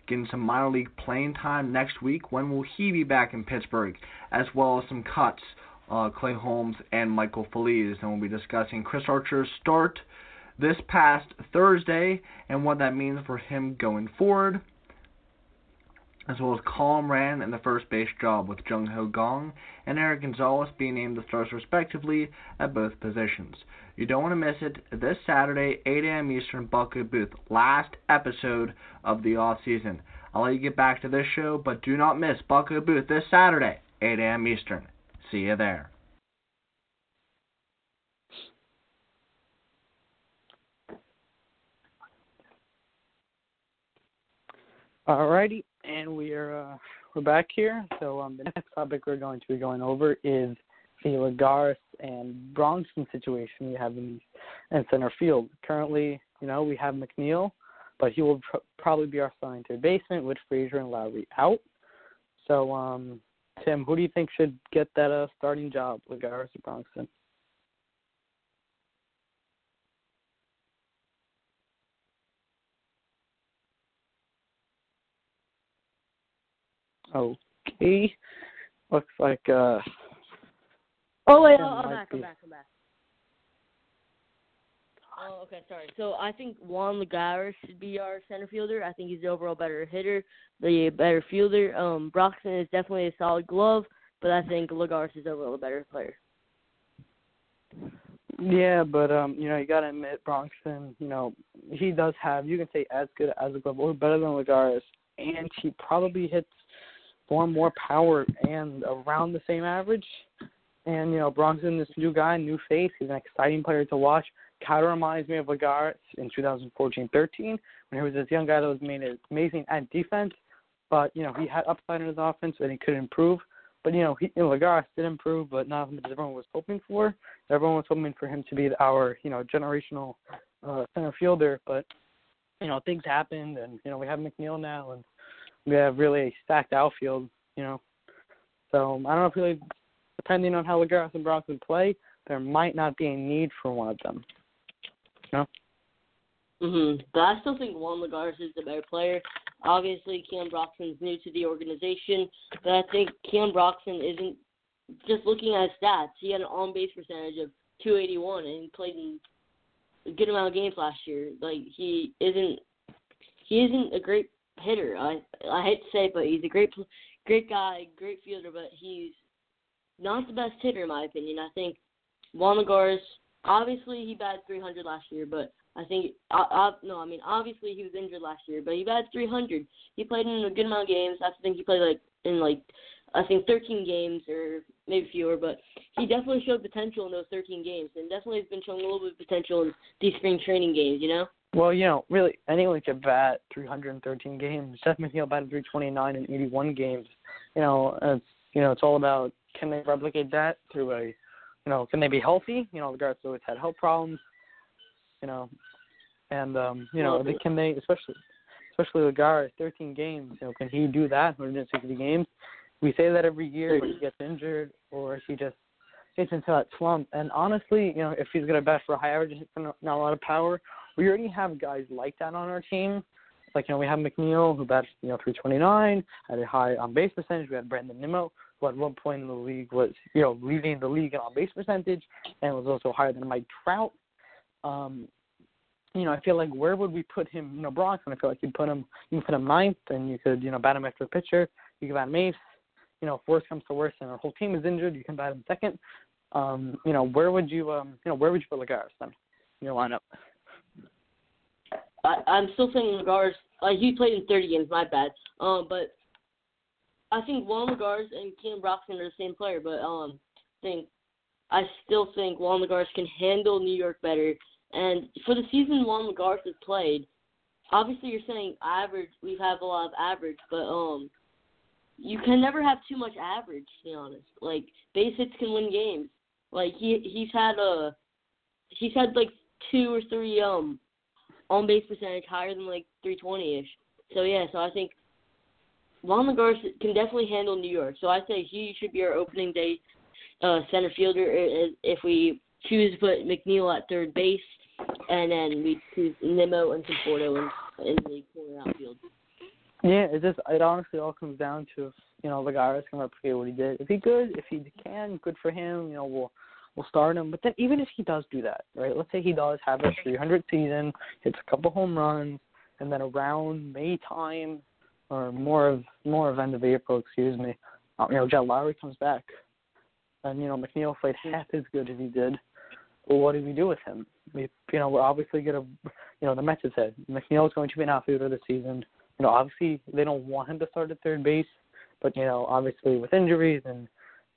getting some minor league playing time next week. When will he be back in Pittsburgh? As well as some cuts uh, Clay Holmes and Michael Feliz, and we'll be discussing Chris Archer's start this past Thursday and what that means for him going forward, as well as Colin Rand in the first base job with Jung Ho Kang and Eric Gonzalez being named the stars respectively at both positions. You don't want to miss it this Saturday, 8 a.m. Eastern, Bucko Booth, last episode of the off season. I'll let you get back to this show, but do not miss Bucko Booth this Saturday, 8 a.m. Eastern. See you there. Alrighty, and we are uh, we're back here. So um, the next topic we're going to be going over is the Lagares and Bronson situation we have in the in center field. Currently, you know, we have McNeil, but he will pr- probably be our starting third baseman with Frazier and Lowrie out. So, um, Tim, who do you think should get that uh, starting job, Lagares or Bronson? Okay, looks like uh, Oh wait, oh, I'm might back, I'm back, I'm back. Oh, okay, sorry. So I think Juan Lagares should be our center fielder. I think he's the overall better hitter, the better fielder. Um, Broxton is definitely a solid glove, but I think Lagares is overall a better player. Yeah, but um, you know, you gotta admit Broxton, you know, he does have you can say as good as a glove or better than Lagares and he probably hits far more power and around the same average. And, you know, Broxton, this new guy, new face, he's an exciting player to watch. Kind of reminds me of Lagares in 2014 13 when he was this young guy that was made amazing at defense, but, you know, he had upside in his offense and he could improve. But, you know, he, you know Lagares did improve, but not as everyone was hoping for. Everyone was hoping for him to be our, you know, generational uh, center fielder, but you know things happened, and you know we have McNeil now, and we have really a stacked outfield. You know, so I don't know if really depending on how Lagares and Bronson play, there might not be a need for one of them. Mhm. But I still think Juan Lagares is the better player. Obviously, Keon Broxton's new to the organization, but I think Keon Broxton isn't just looking at his stats. He had an on base percentage of 281, and played in a good amount of games last year. Like he isn't, he isn't a great hitter. I I hate to say, it, but he's a great, great guy, great fielder, but he's not the best hitter in my opinion. I think Juan Lagares, obviously he batted 300 last year, but I think uh, uh, no, I mean obviously he was injured last year, but he batted 300. He played in a good amount of games. I think he played like in like I think 13 games or maybe fewer, but he definitely showed potential in those 13 games, and definitely has been showing a little bit of potential in these spring training games. You know. Well, you know, really, anyone could bat 313 games. Jeff McNeil batted 329 in 81 games. You know, it's you know, it's all about can they replicate that through a, you know, can they be healthy? You know, the guys always had health problems. You know, and um, you know, they, can they, especially especially with Gar, 13 games. You know, can he do that? 160 games. We say that every year, he gets injured or he just gets into that slump. And honestly, you know, if he's to bat for a high average, not a lot of power, we already have guys like that on our team. Like, you know, we have McNeil, who bats, you know, 329, had a high on base percentage. We had Brandon Nimmo, who at one point in the league was, you know, leading the league in on base percentage and was also higher than Mike Trout. Um, you know, I feel like where would we put him? You know, Bronson. I feel like you'd put him, you can put him ninth, and you could, you know, bat him after the pitcher. You could bat him eighth. You know, if worse comes to worse, and our whole team is injured, you can bat him second. Um, you know, where would you, um, you know, where would you put Lagares then in your lineup? I, I'm still saying Lagares. Like he played in 30 games, my bad. Um, but I think Juan Lagares and Keon Broxton are the same player, but um, think I still think Juan Lagares can handle New York better and for the season Juan Lagares has played, obviously you're saying average. We have a lot of average, but um, you can never have too much average. To be honest, like base hits can win games. Like he he's had a he's had like two or three um on base percentage higher than like 320 ish. So yeah, so I think Juan Lagares can definitely handle New York. So I say he should be our opening day uh, center fielder if we choose to put McNeil at third base and then we choose Nimmo and Conforto in, in the corner outfield. Yeah, it just it honestly all comes down to you know Lagares can replicate what he did. If he could, if he can, good for him. You know, we'll we'll start him. But then even if he does do that, right? Let's say he does have a 300 season, hits a couple home runs, and then around May time, or more of more of end of April, excuse me, um, you know, Jed Lowrie comes back, and you know McNeil played half as good as he did. Well, what do we do with him? We, you know, we're obviously to, you know, the Mets have said McNeil is going to be an outfielder this season. You know, obviously they don't want him to start at third base, but you know, obviously with injuries and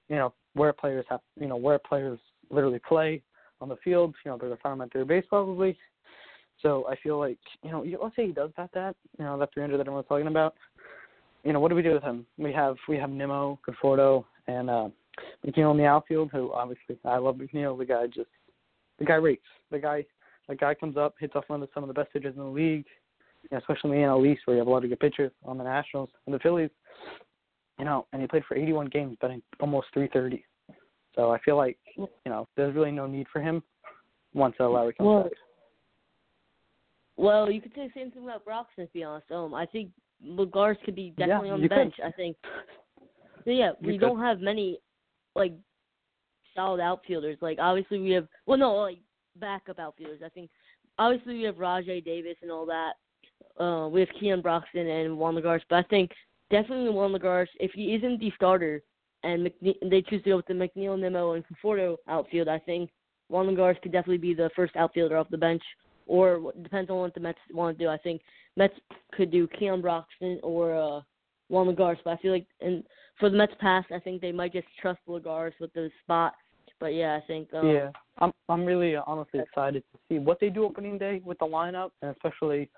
you know where players have, you know, where players literally play on the field, you know, they're third base probably. So I feel like, you know, let's say he does that, that, you know, that 300 that everyone's talking about. You know, what do we do with him? We have we have Nimmo, Conforto, and uh, McNeil in the outfield. Who obviously I love McNeil. The guy just the guy rates. The guy the guy comes up, hits off one of the, some of the best pitchers in the league, you know, especially in the East where you have a lot of good pitchers on the Nationals and the Phillies. You know, and he played for 81 games, batting almost 330. So I feel like you know there's really no need for him once uh, Lowrie comes well, back. Well, you could say the same thing about Broxton, to be honest. Um, I think Lagares could be definitely yeah, on the bench. Could. I think. So yeah, you we could. don't have many like solid outfielders. Like obviously we have well no like backup outfielders. I think obviously we have Rajai Davis and all that. Uh, we have Keon Broxton and Juan Lagares, but I think definitely Juan Lagares, if he isn't the starter and McNe- they choose to go with the McNeil, Nimmo, and Conforto outfield, I think Lagares could definitely be the first outfielder off the bench. Or depends on what the Mets want to do. I think Mets could do Keon Broxton or uh, Juan Lagares, but I feel like and for the Mets past, I think they might just trust Lagares with the spot. But yeah, I think um, yeah, I'm I'm really honestly excited to see what they do opening day with the lineup, and especially,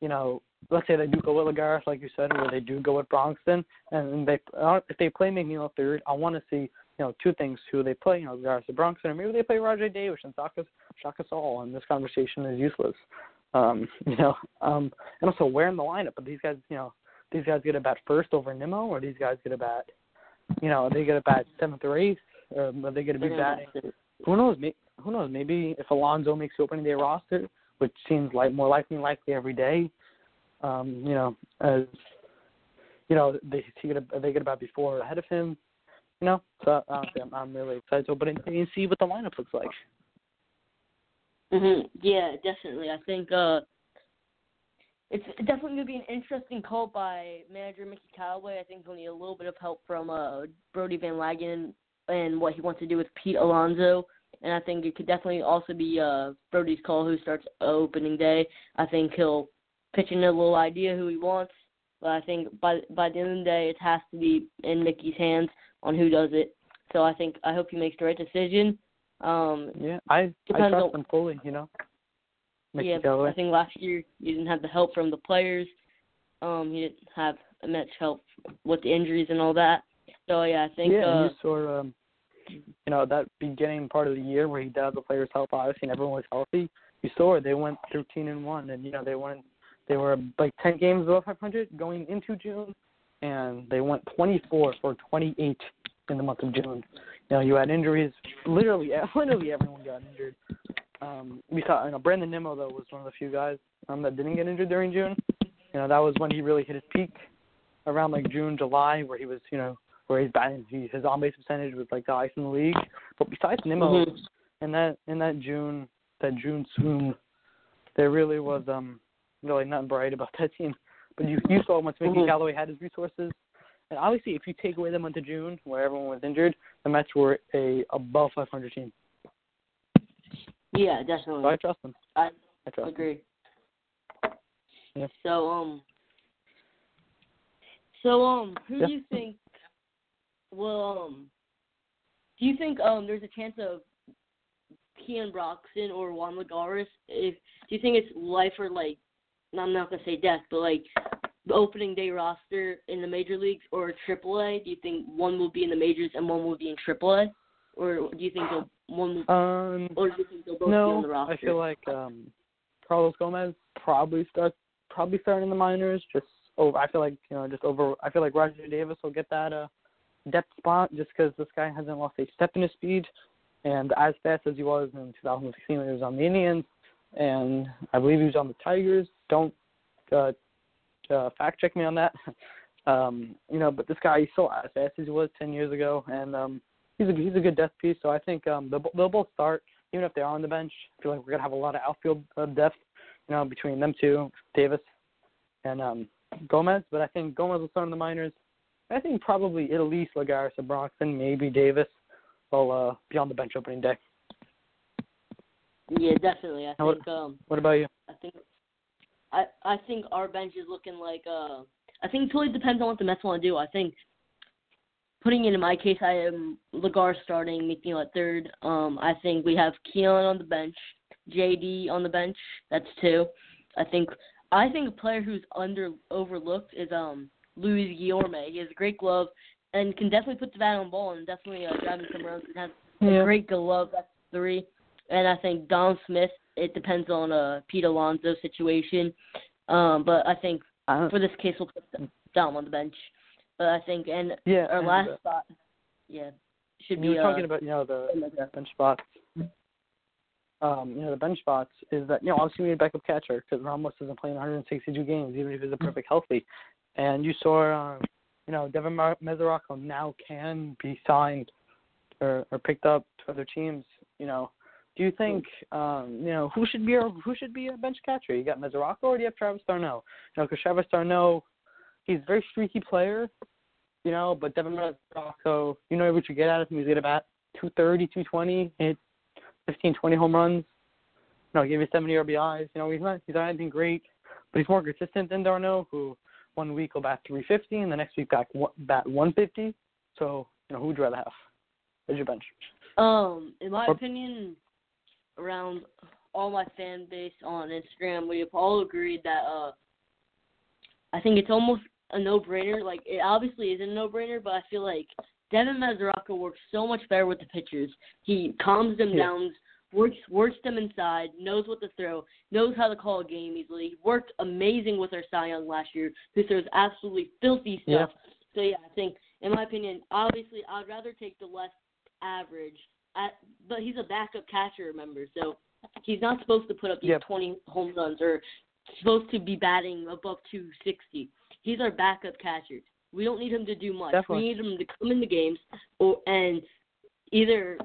you know, let's say they do go with Lagares, like you said, or they do go with Broxton, and they uh, if they play McNeil third, I want to see you know two things: who they play, you know, Lagares or Broxton, or maybe they play Rajai Davis and shock us, shock all, and this conversation is useless. Um, you know, um, and also where in the lineup? But these guys, you know, these guys get a bat first over Nimmo, or these guys get a bat, you know, they get a bat seventh or eighth, or are they going to be batting? Who knows? Who knows? Maybe if Alonso makes the opening day roster, which seems like more likely likely every day, um, you know, as you know, they they get about before or ahead of him, you know. So honestly, I'm, I'm really excited to open it and see what the lineup looks like. Mhm. Yeah, definitely. I think uh it's definitely going to be an interesting call by manager Mickey Callaway. I think he'll need a little bit of help from uh, Brodie Van Wagenen and what he wants to do with Pete Alonso. And I think it could definitely also be uh, Brodie's call who starts opening day. I think he'll pitch in a little idea who he wants, But I think by by the end of the day, it has to be in Mickey's hands on who does it. So I think I hope he makes the right decision. Um, Yeah, I I trust on- him fully. You know. Mickey yeah, Callaway. I think last year you didn't have the help from the players. Um, he didn't have much help with the injuries and all that. So yeah, I think yeah, uh, and you saw um, you know that beginning part of the year where he did have the players help obviously and everyone was healthy. You saw it. They went 13 and one, and you know they went they were like 10 games above 500 going into June, and they went 24 for 28 in the month of June. You know you had injuries. Literally, literally everyone got injured. Um, we saw you know Brandon Nimmo though was one of the few guys um, that didn't get injured during June. You know that was when he really hit his peak around like June, July, where he was you know where he's batting he, his on base percentage was like the highest in the league. But besides Nimmo, mhm. in that in that June that June swoon, there really was um really nothing bright about that team. But you you saw once Mickey Mhm. Callaway had his resources, and obviously if you take away the month of June where everyone was injured, the Mets were a above 500 team. yeah, So definitely. I trust them. I I trust them. agree. Yeah. So um, so um, who Yeah. do you think will um, do you think um, there's a chance of Keon Broxton or Juan Lagares? If do you think it's life or like, I'm not gonna say death, but like the opening day roster in the major leagues or AAA? Do you think one will be in the majors and one will be in AAA, or do you think they'll, one will, Um, or do you think they'll both be on the no, roster? I feel like um Carlos Gomez probably start probably starting in the minors. Just over, I feel like you know just over. I feel like Rajai Davis will get that uh depth spot just because this guy hasn't lost a step in his speed, and as fast as he was in 2016 when he was on the Indians, and I believe he was on the Tigers. Don't uh, uh, fact check me on that. um, you know, but this guy he's so as fast as he was 10 years ago, and um, he's a he's a good depth piece. So I think um, they'll, they'll both start even if they are on the bench. I feel like we're gonna have a lot of outfield uh, depth, you know, between them two, Davis and um, Gomez. But I think Gomez will start in the minors. I think probably at least Lagares or Broxton, maybe Davis will uh, be on the bench opening day. Yeah, definitely. I Now what- think um What about you? I think I I think our bench is looking like uh I think it totally depends on what the Mets want to do. I think putting it in my case I am Lagar starting, making at third. Um I think we have Keon on the bench, JD on the bench, that's two. I think I think a player who's under overlooked is um Luis Guillorme. He has a great glove and can definitely put the bat on ball and definitely uh, driving some runs and has a great glove. That's three. And I think Dom Smith. It depends on uh Pete Alonso situation. Um, but I think Uh, for this case we'll put Dom on the bench. But I think and yeah. our and, last uh, spot, yeah, should you be were uh, talking about you know the bench spots. Um, you know the bench spots is that you know obviously we need a backup catcher because Ramos isn't playing 162 games even if he's a perfect healthy, and you saw um, you know Devin Mar- Mesoraco now can be signed or or picked up to other teams. You know, do you think um, you know who should be a, who should be a bench catcher? You got Mesoraco or do you have Travis d'Arnaud? You know, because Travis d'Arnaud, he's a very streaky player. You know, but Devin Mesoraco, you know what you get out of him. He's gonna bat 230, 220, hit 15, 20 home runs. You know, give you 70 RBIs. You know, he's not he's not anything great, but he's more consistent than d'Arnaud, who one week will bat 350 and the next week back bat 150. So, you know, who would you rather have as your bench? Um, in my Or- opinion, around all my fan base on Instagram, we have all agreed that uh, I think it's almost a no-brainer. Like it obviously is a no-brainer, but I feel like Devin Mesoraco works so much better with the pitchers. He calms them Yeah. down, works works them inside, knows what to throw, knows how to call a game easily. He worked amazing with our Cy Young last year, who throws absolutely filthy Yeah. stuff. So yeah, I think in my opinion, obviously I'd rather take the less average. At, but he's a backup catcher, remember, so he's not supposed to put up these Yep. 20 home runs or supposed to be batting above 260. He's our backup catcher. We don't need him to do much. Definitely. We need him to come in the games or and either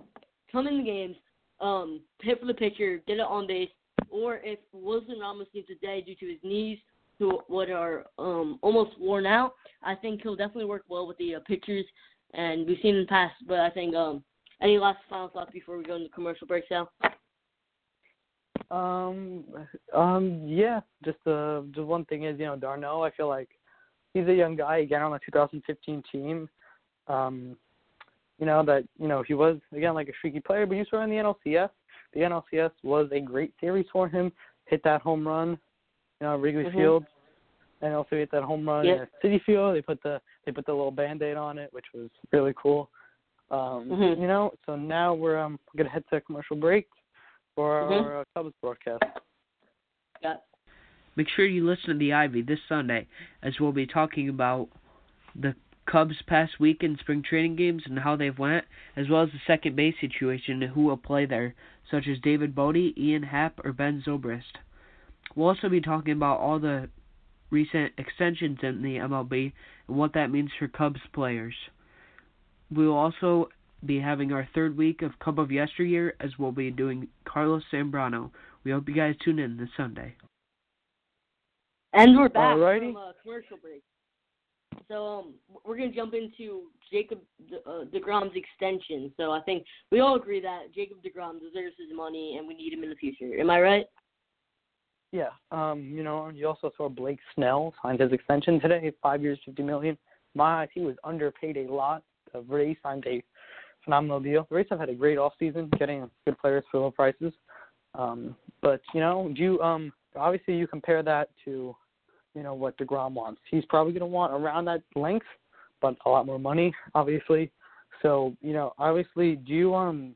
come in the games, um, hit for the pitcher, get it on base, or if Wilson Ramos needs a day due to his knees, who what are um almost worn out, I think he'll definitely work well with the uh, pitchers. And we've seen in the past, but I think um any last final thoughts before we go into commercial break, Sal? Um, um, yeah. Just uh, just one thing is, you know, d'Arnaud. I feel like he's a young guy again on the 2015 team. Um, you know that you know he was again like a streaky player, but you saw in the NLCS. The NLCS was a great series for him. Hit that home run, you know, Wrigley Mhm. Field, and also hit that home run Yep. at Citi Field. They put the they put the little band-aid on it, which was really cool. Um, Mhm. You know, so now we're um gonna head to a commercial break for Mhm. our uh, Cubs broadcast. Yeah. Make sure you listen to the Ivy this Sunday, as we'll be talking about the Cubs' past week in spring training games and how they've went, as well as the second base situation and who will play there, such as David Bote, Ian Happ, or Ben Zobrist. We'll also be talking about all the recent extensions in the MLB and what that means for Cubs players. We will also be having our third week of Cub of Yesteryear, as we'll be doing Carlos Zambrano. We hope you guys tune in this Sunday. And we're back Alrighty. from uh, commercial break. So um, we're gonna jump into Jacob De- uh, Degrom's extension. So I think we all agree that Jacob Degrom deserves his money, and we need him in the future. Am I right? Yeah. Um, you know, you also saw Blake Snell signed his extension today, five years, fifty million. My eyes, he was underpaid a lot. The Rays signed a phenomenal deal. The Rays have had a great off season, getting good players for low prices. Um, but you know, do you um obviously you compare that to, you know, what Degrom wants. He's probably gonna want around that length, but a lot more money, obviously. So you know, obviously, do you um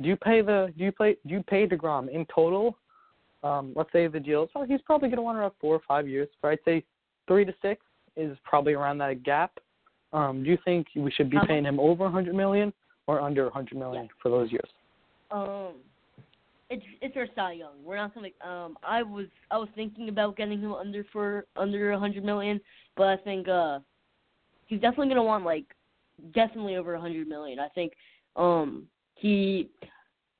do you pay the do you pay do you pay Degrom in total? um, let's say the deal, so he's probably going to want around four or five years. But I'd say three to six is probably around that gap. Um, do you think we should be Uh-huh. paying him over 100 million or under 100 million for those years? Um, it's it's our Cy Young. We're not gonna. Um, I was I was thinking about getting him under for under hundred million, but I think uh, he's definitely gonna want like definitely over hundred million. I think um he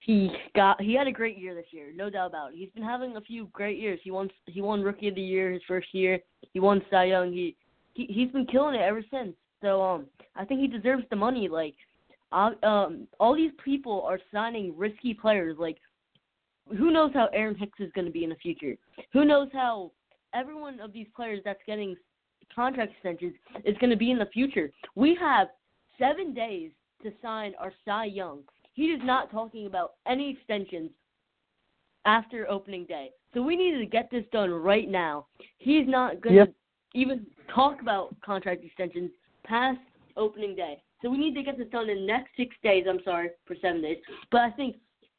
he got he had a great year this year, no doubt about it. He's been having a few great years. He won he won Rookie of the Year his first year. He won Cy Young. He he he's been killing it ever since. So um, I think he deserves the money. Like, uh, um, all these people are signing risky players. Like, who knows how Aaron Hicks is going to be in the future? Who knows how every one of these players that's getting contract extensions is going to be in the future? We have seven days to sign our Cy Young. He is not talking about any extensions after opening day. So we need to get this done right now. He's not going to Yep. even talk about contract extensions past opening day. So we need to get this done in the next six days. I'm sorry for seven days, but I think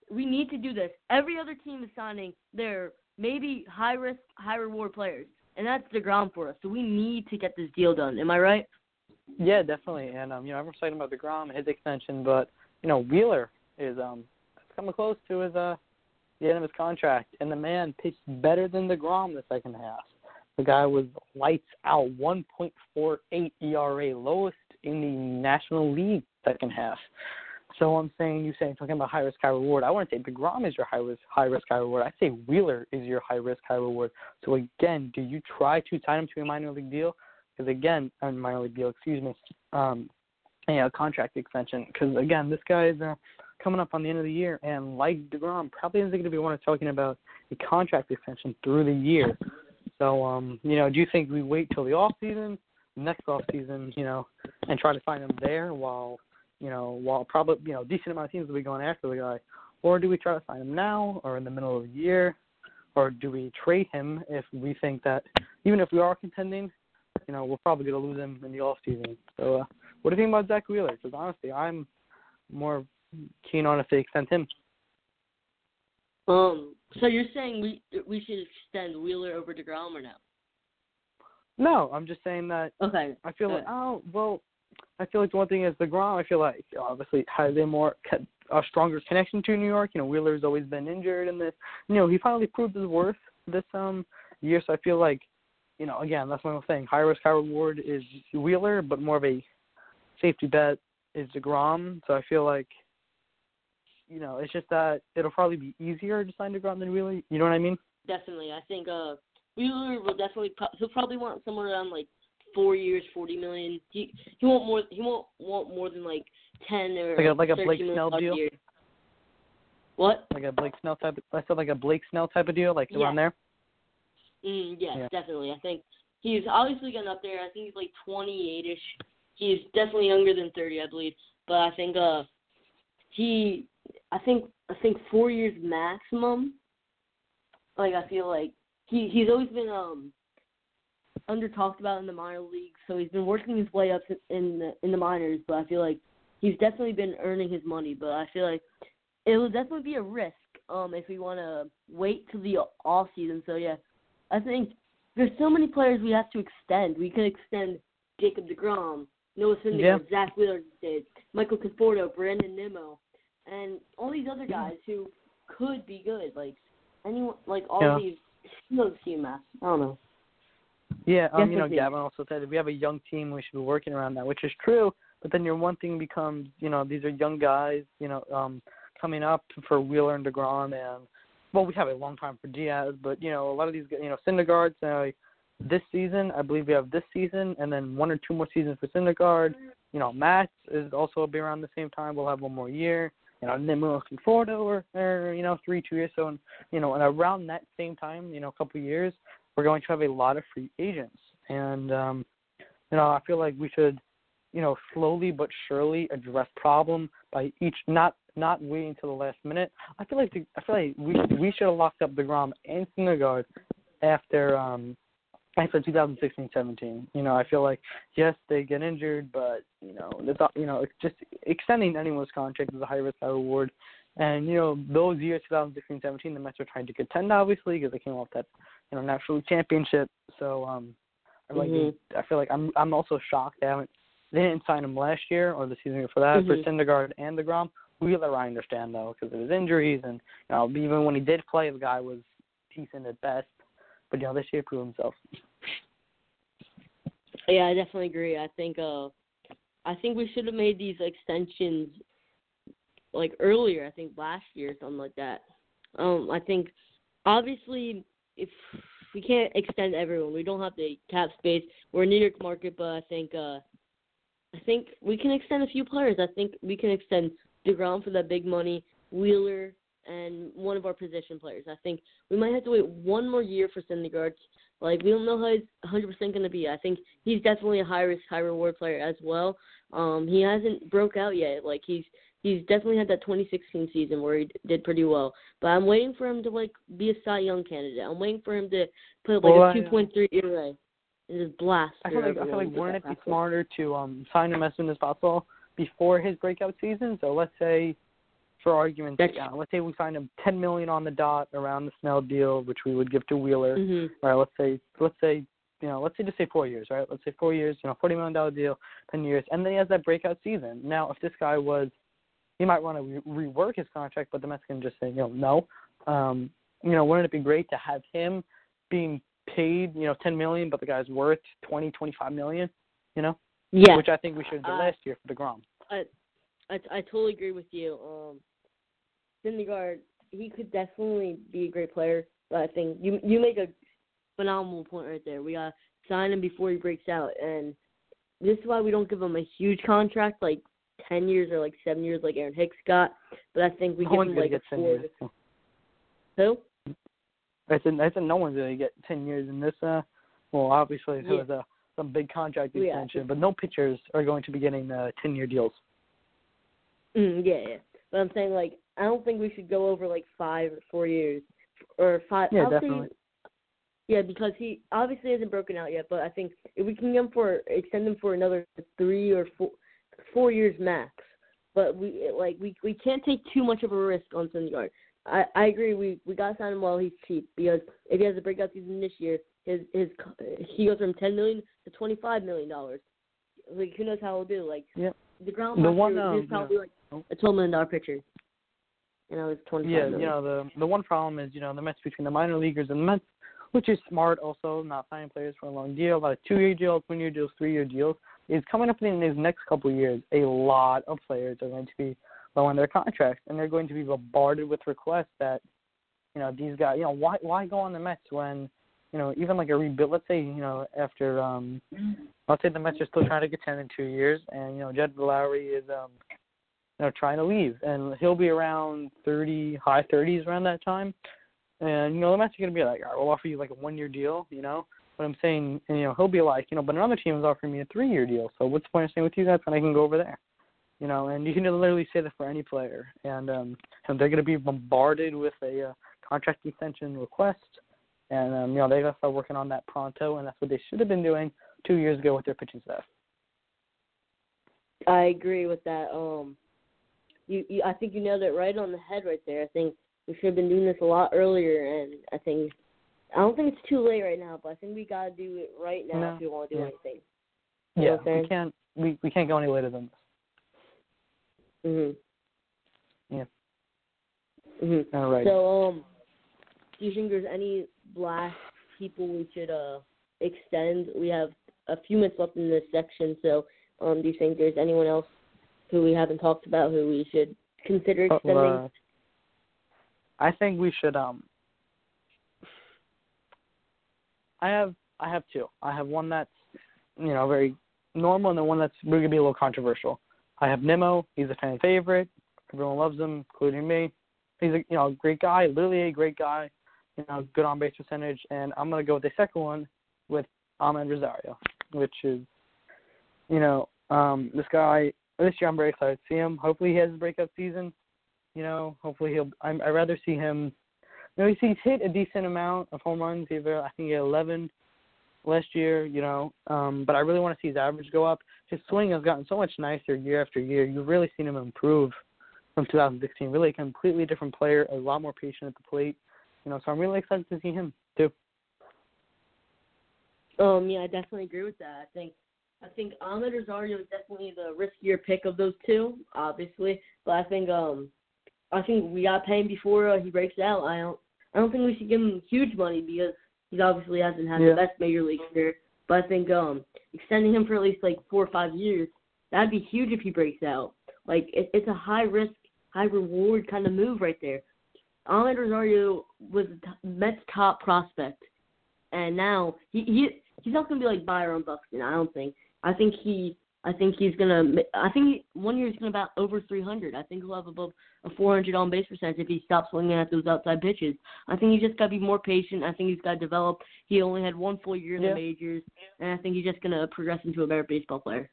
we need to do this. Every other team is signing their maybe high risk, high reward players, and that's the ground for us. So we need to get this deal done. Am I right? Yeah, definitely. And um, you know, everyone's talking about the Degrom and his extension, but you know, Wheeler is um coming close to his uh the end of his contract, and the man pitched better than the Degrom the second half. The guy was lights out, 1.48 ERA, lowest in the National League second half. So I'm saying, you saying talking about high risk, high reward. I to say Degrom is your high risk, high risk, high reward. I say Wheeler is your high risk, high reward. So again, do you try to sign him to a minor league deal? Because again, a minor league deal, excuse me, um, a contract extension. Because again, this guy is uh, coming up on the end of the year, and like Degrom, probably isn't going to be one of talking about a contract extension through the year. So, um, you know, do you think we wait till the off season, next off season, you know, and try to find him there while, you know, while probably you know decent amount of teams will be going after the guy, or do we try to sign him now or in the middle of the year, or do we trade him if we think that even if we are contending, you know, we're probably going to lose him in the off season. So, uh, what do you think about Zack Wheeler? Because honestly, I'm more keen on if they extend him. Um. So you're saying we we should extend Wheeler over Degrom or no? No, I'm just saying that Okay. I feel like oh well, I feel like the one thing is the Grom. I feel like obviously has a more a stronger connection to New York. You know, Wheeler's always been injured, and this you know he finally proved his worth this um year. So I feel like you know again that's one thing. High risk, high reward is Wheeler, but more of a safety bet is Degrom. So I feel like you know it's just that it'll probably be easier to sign Degrom than Wheeler. You know what I mean? Definitely. I think uh Wheeler will definitely pro- he'll probably want somewhere around like four years, forty million. He he won't more he won't want more than like ten or Like a- like a Blake Snell deal? year. What? Like a Blake Snell type. I said like a Blake Snell type of deal, like Yeah. around there. Mm, yes, Yeah. definitely. I think he's obviously getting up there. I think he's like 28ish. He's definitely younger than 30, I believe. But I think uh he I think I think four years maximum. Like I feel like he he's always been um under talked about in the minor leagues, so he's been working his way up in the in the minors. But I feel like he's definitely been earning his money. But I feel like it will definitely be a risk um if we want to wait till the off season. So yeah, I think there's so many players we have to extend. We could extend Jacob Degrom, Noah Syndergaard, Yeah. Zack Wheeler did, Michael Conforto, Brandon Nimmo, and all these other guys who could be good. Like anyone, like all Yeah. these. No scheme math. I don't know. Yeah, um, you know, Gavin also said if we have a young team, we should be working around that, which is true. But then your one thing becomes, you know, these are young guys, you know, um, coming up for Wheeler and Degrom, and well, we have a long time for Diaz, but you know, a lot of these, you know, Syndergaard's uh, this season. I believe we have this season, and then one or two more seasons for Syndergaard. You know, Matz is also will be around the same time. We'll have one more year. You know, we're looking forward to or, or you know, three, two years. So, and, you know, and around that same time, you know, a couple of years, we're going to have a lot of free agents. And um, you know, I feel like we should, you know, slowly but surely address problem by each not not waiting till the last minute. I feel like the, I feel like we we should have locked up Degrom and Syndergaard after um after 2016-17. You know, I feel like yes, they get injured, but you know, not- you know, just extending anyone's contract is a high risk, high reward. And you know, those years 2016-17, the Mets were trying to contend obviously because they came off that you know National League championship. So um, I like Mhm. I feel like I'm I'm also shocked they haven't they didn't sign him last year or the season before that for Mhm. Syndergaard and Degrom. Wheeler I understand though because of his injuries and you know even when he did play, the guy was decent at best. But know this year proved himself. Yeah, I definitely agree. I think uh I think we should have made these extensions like earlier, I think last year or something like that. Um I think obviously if we can't extend everyone, we don't have the cap space. We're a New York market, but I think uh I think we can extend a few players. I think we can extend DeGrom for that big money, Wheeler and one of our position players. I think we might have to wait one more year for Syndergaard. Like we don't know how he's 100% going to be. I think he's definitely a high risk, high reward player as well. Um, he hasn't broke out yet. Like he's he's definitely had that 2016 season where he d- did pretty well. But I'm waiting for him to like be a Cy Young candidate. I'm waiting for him to put like Well, a uh, 2.3 ERA and just blast. I feel like I feel like wouldn't it be smarter to um sign him as soon as possible before his breakout season? So let's say, for argument's sake, uh, let's say we signed him ten million on the dot around the Snell deal, which we would give to Wheeler. Mhm. All right, let's say let's say you know let's say just say four years, right? Let's say four years, you know, forty million dollar deal, ten years, and then he has that breakout season. Now, if this guy was, he might want to re- rework his contract, but the Mets can just say, you know, no. Um, you know, wouldn't it be great to have him being paid, you know, ten million, but the guy's worth twenty, twenty-five million, you know, Yeah. which I think we should have done Uh, last year for Degrom. I, I I totally agree with you. Um, Syndergaard, he could definitely be a great player, but I think you you make a phenomenal point right there. We got to sign him before he breaks out, and this is why we don't give him a huge contract, like ten years or like seven years, like Aaron Hicks got. But I think we no give him like a get ten four. years. Who? I said, I said no one's gonna get ten years in this. Uh, well, obviously there Yeah. was a some big contract Yeah. extension, but no pitchers are going to be getting uh, ten-year deals. Mm, yeah, yeah. But I'm saying like I don't think we should go over like five or four years or five. Yeah, I'll say- definitely. yeah, because he obviously hasn't broken out yet. But I think if we can get him for extend him for another three or four four years max. But we like we we can't take too much of a risk on Syndergaard. I I agree. We we got to sign him while he's cheap because if he has a breakout season this year, his his he goes from ten million to twenty five million dollars. Like who knows how he'll do? Like Yep. the ground The one, um, probably like oh. a twelve million dollar pitcher. Was twenty five Yeah, million. you know the the one problem is you know the Mets between the minor leaguers and the Mets, which is smart also not signing players for a long deal, about a lot of two-year deals, one-year deals, three-year deals. Is coming up in these next couple of years, a lot of players are going to be low on their contracts, and they're going to be bombarded with requests that, you know, these guys, you know, why why go on the Mets when, you know, even like a rebuild. Let's say you know after um, let's say the Mets are still trying to contend in two years, and you know Jed Lowrie is um, know, trying to leave, and he'll be around thirty, high thirties around that time. And you know, the Mets are gonna be like, all right, we'll offer you like a one-year deal, you know, But I'm saying, you know, he'll be like, you know, but another team is offering me a three-year deal. So what's the point of staying with you guys when I can go over there? You know, and you can literally say that for any player, and um, and they're going to be bombarded with a uh, contract extension request, and um, you know they've got to start working on that pronto, and that's what they should have been doing two years ago with their pitching staff. I agree with that. Um, you, you I think you nailed it right on the head right there. I think we should have been doing this a lot earlier, and I think I don't think it's too late right now, but I think we gotta do it right now no. if we want to do yeah. anything. You yeah, we can't we we can't go any later than this. Mhm. Yeah. Mhm. All right. So, um, do you think there's any blast people we should uh extend? We have a few minutes left in this section, so um, do you think there's anyone else who we haven't talked about who we should consider extending? uh, I think we should um I have I have two. I have one that's you know very normal and then one that's going to be a little controversial. I have Nimmo. He's a fan favorite. Everyone loves him, including me. He's a you know great guy, literally a great guy. You know, good on base percentage, and I'm gonna go with the second one with Amed Rosario, which is you know um this guy. This year I'm very excited to see him. Hopefully he has a breakout season. You know, hopefully he'll. I'm, I'd rather see him. You know, he's, he's hit a decent amount of home runs. He I think he had 11 last year. You know, um, but I really want to see his average go up. His swing has gotten so much nicer year after year. You've really seen him improve from 2016. Really a completely different player, a lot more patient at the plate. You know, so I'm really excited to see him too. Um, yeah, I definitely agree with that. I think I think Amed Rosario is definitely the riskier pick of those two, obviously. But I think um I think we got to pay him before uh, he breaks out. I don't I don't think we should give him huge money because he obviously hasn't had Yeah. the best major league career. But I think um extending him for at least like four or five years that'd be huge if he breaks out. Like it, it's a high risk, high reward kind of move right there. Ahmed Rosario was the Mets' top prospect, and now he he he's not gonna be like Byron Buxton. I don't think. I think he. I think he's gonna. I think one year he's gonna about over 300. I think he'll have above a 400 on base percentage if he stops swinging at those outside pitches. I think he's just gotta be more patient. I think he's gotta develop. He only had one full year in Yeah. the majors, and I think he's just gonna progress into a better baseball player.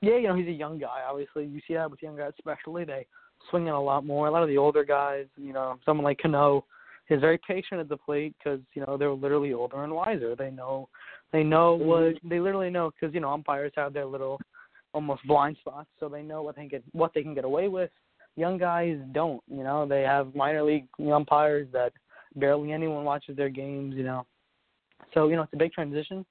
Yeah, you know, he's a young guy. Obviously, you see that with young guys, especially they swing in a lot more. A lot of the older guys, you know, someone like Cano, is very patient at the plate because you know they're literally older and wiser. They know, they know what they literally know because you know umpires have their little, almost blind spots, so they know what they can get what they can get away with. Young guys don't, you know, they have minor league umpires that barely anyone watches their games, you know. So you know it's a big transition.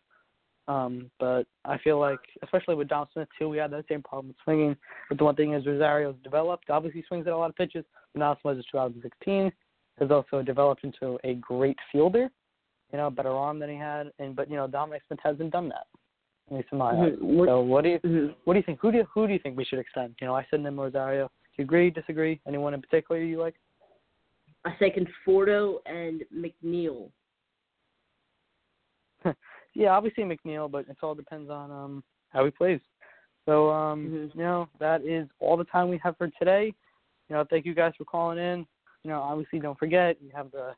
Um, but I feel like, especially with Dom Smith too, we had that same problem with swinging. But the one thing is Rosario's developed. Obviously, swings at a lot of pitches. But Dom Smith is 2016 has also developed into a great fielder. You know, better arm than he had. And but you know, Dominic Smith hasn't done that, at least in my eyes. Mhm. What- So what do you Mhm. what do you think? Who do you, who do you think we should extend? You know, I said Nim Rosario. Do you agree? Disagree? Anyone in particular you like? I say Conforto and McNeil. Yeah, obviously McNeil, but it all depends on um how he plays. So um Mhm. you know, that is all the time we have for today. You know, thank you guys for calling in. You know, obviously don't forget we have the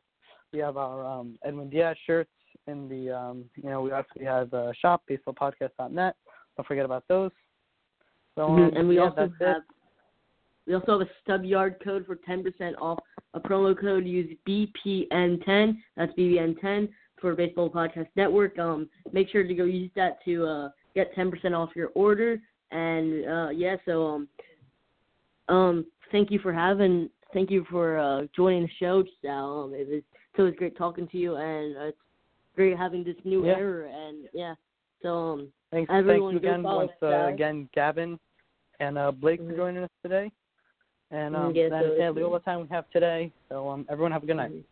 we have our um Edwin Diaz shirts in the um you know, we actually have uh shop baseballpodcast.net. Don't forget about those. So um, Mhm. and we yeah, also that's it. have we also have a stub yard code for 10% off. A promo code use BPN10. That's BBN10 for Baseball Podcast Network. Um, make sure to go use that to uh, get 10% off your order. And uh, yeah, so um, um, thank you for having, thank you for uh, joining the show, Sal. Um, it was it's always great talking to you, and uh, it's great having this new Yeah. era. And yeah, so um, Thanks, everyone thank you again once uh, again Gavin and uh Blake for Mhm. joining us today. And um yeah, that so is all the time we have today. So um everyone have a good night. Mhm.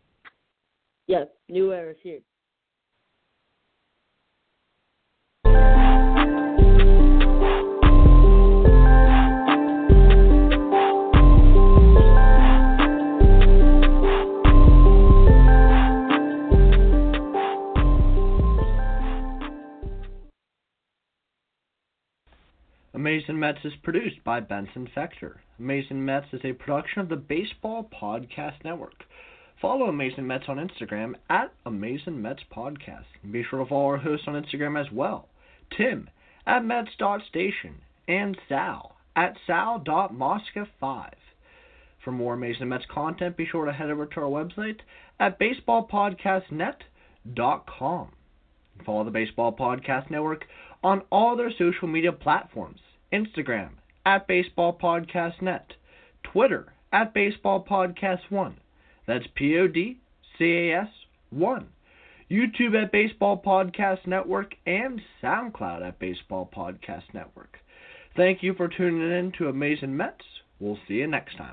Yeah, new era is here. Amazin' Mets is produced by Benson Fector. Amazin' Mets is a production of the Baseball Podcast Network. Follow Amazin' Mets on Instagram at Amazin' Mets Podcast. And be sure to follow our hosts on Instagram as well. Tim at Mets.station and Sal at Sal.Mosca5. For more Amazin' Mets content, be sure to head over to our website at baseballpodcastnet.com. Follow the Baseball Podcast Network on all their social media platforms Instagram at Baseball Podcast Net, Twitter at Baseball Podcast 1. That's P O D C A S 1. YouTube at Baseball Podcast Network and SoundCloud at Baseball Podcast Network. Thank you for tuning in to Amazin' Mets. We'll see you next time.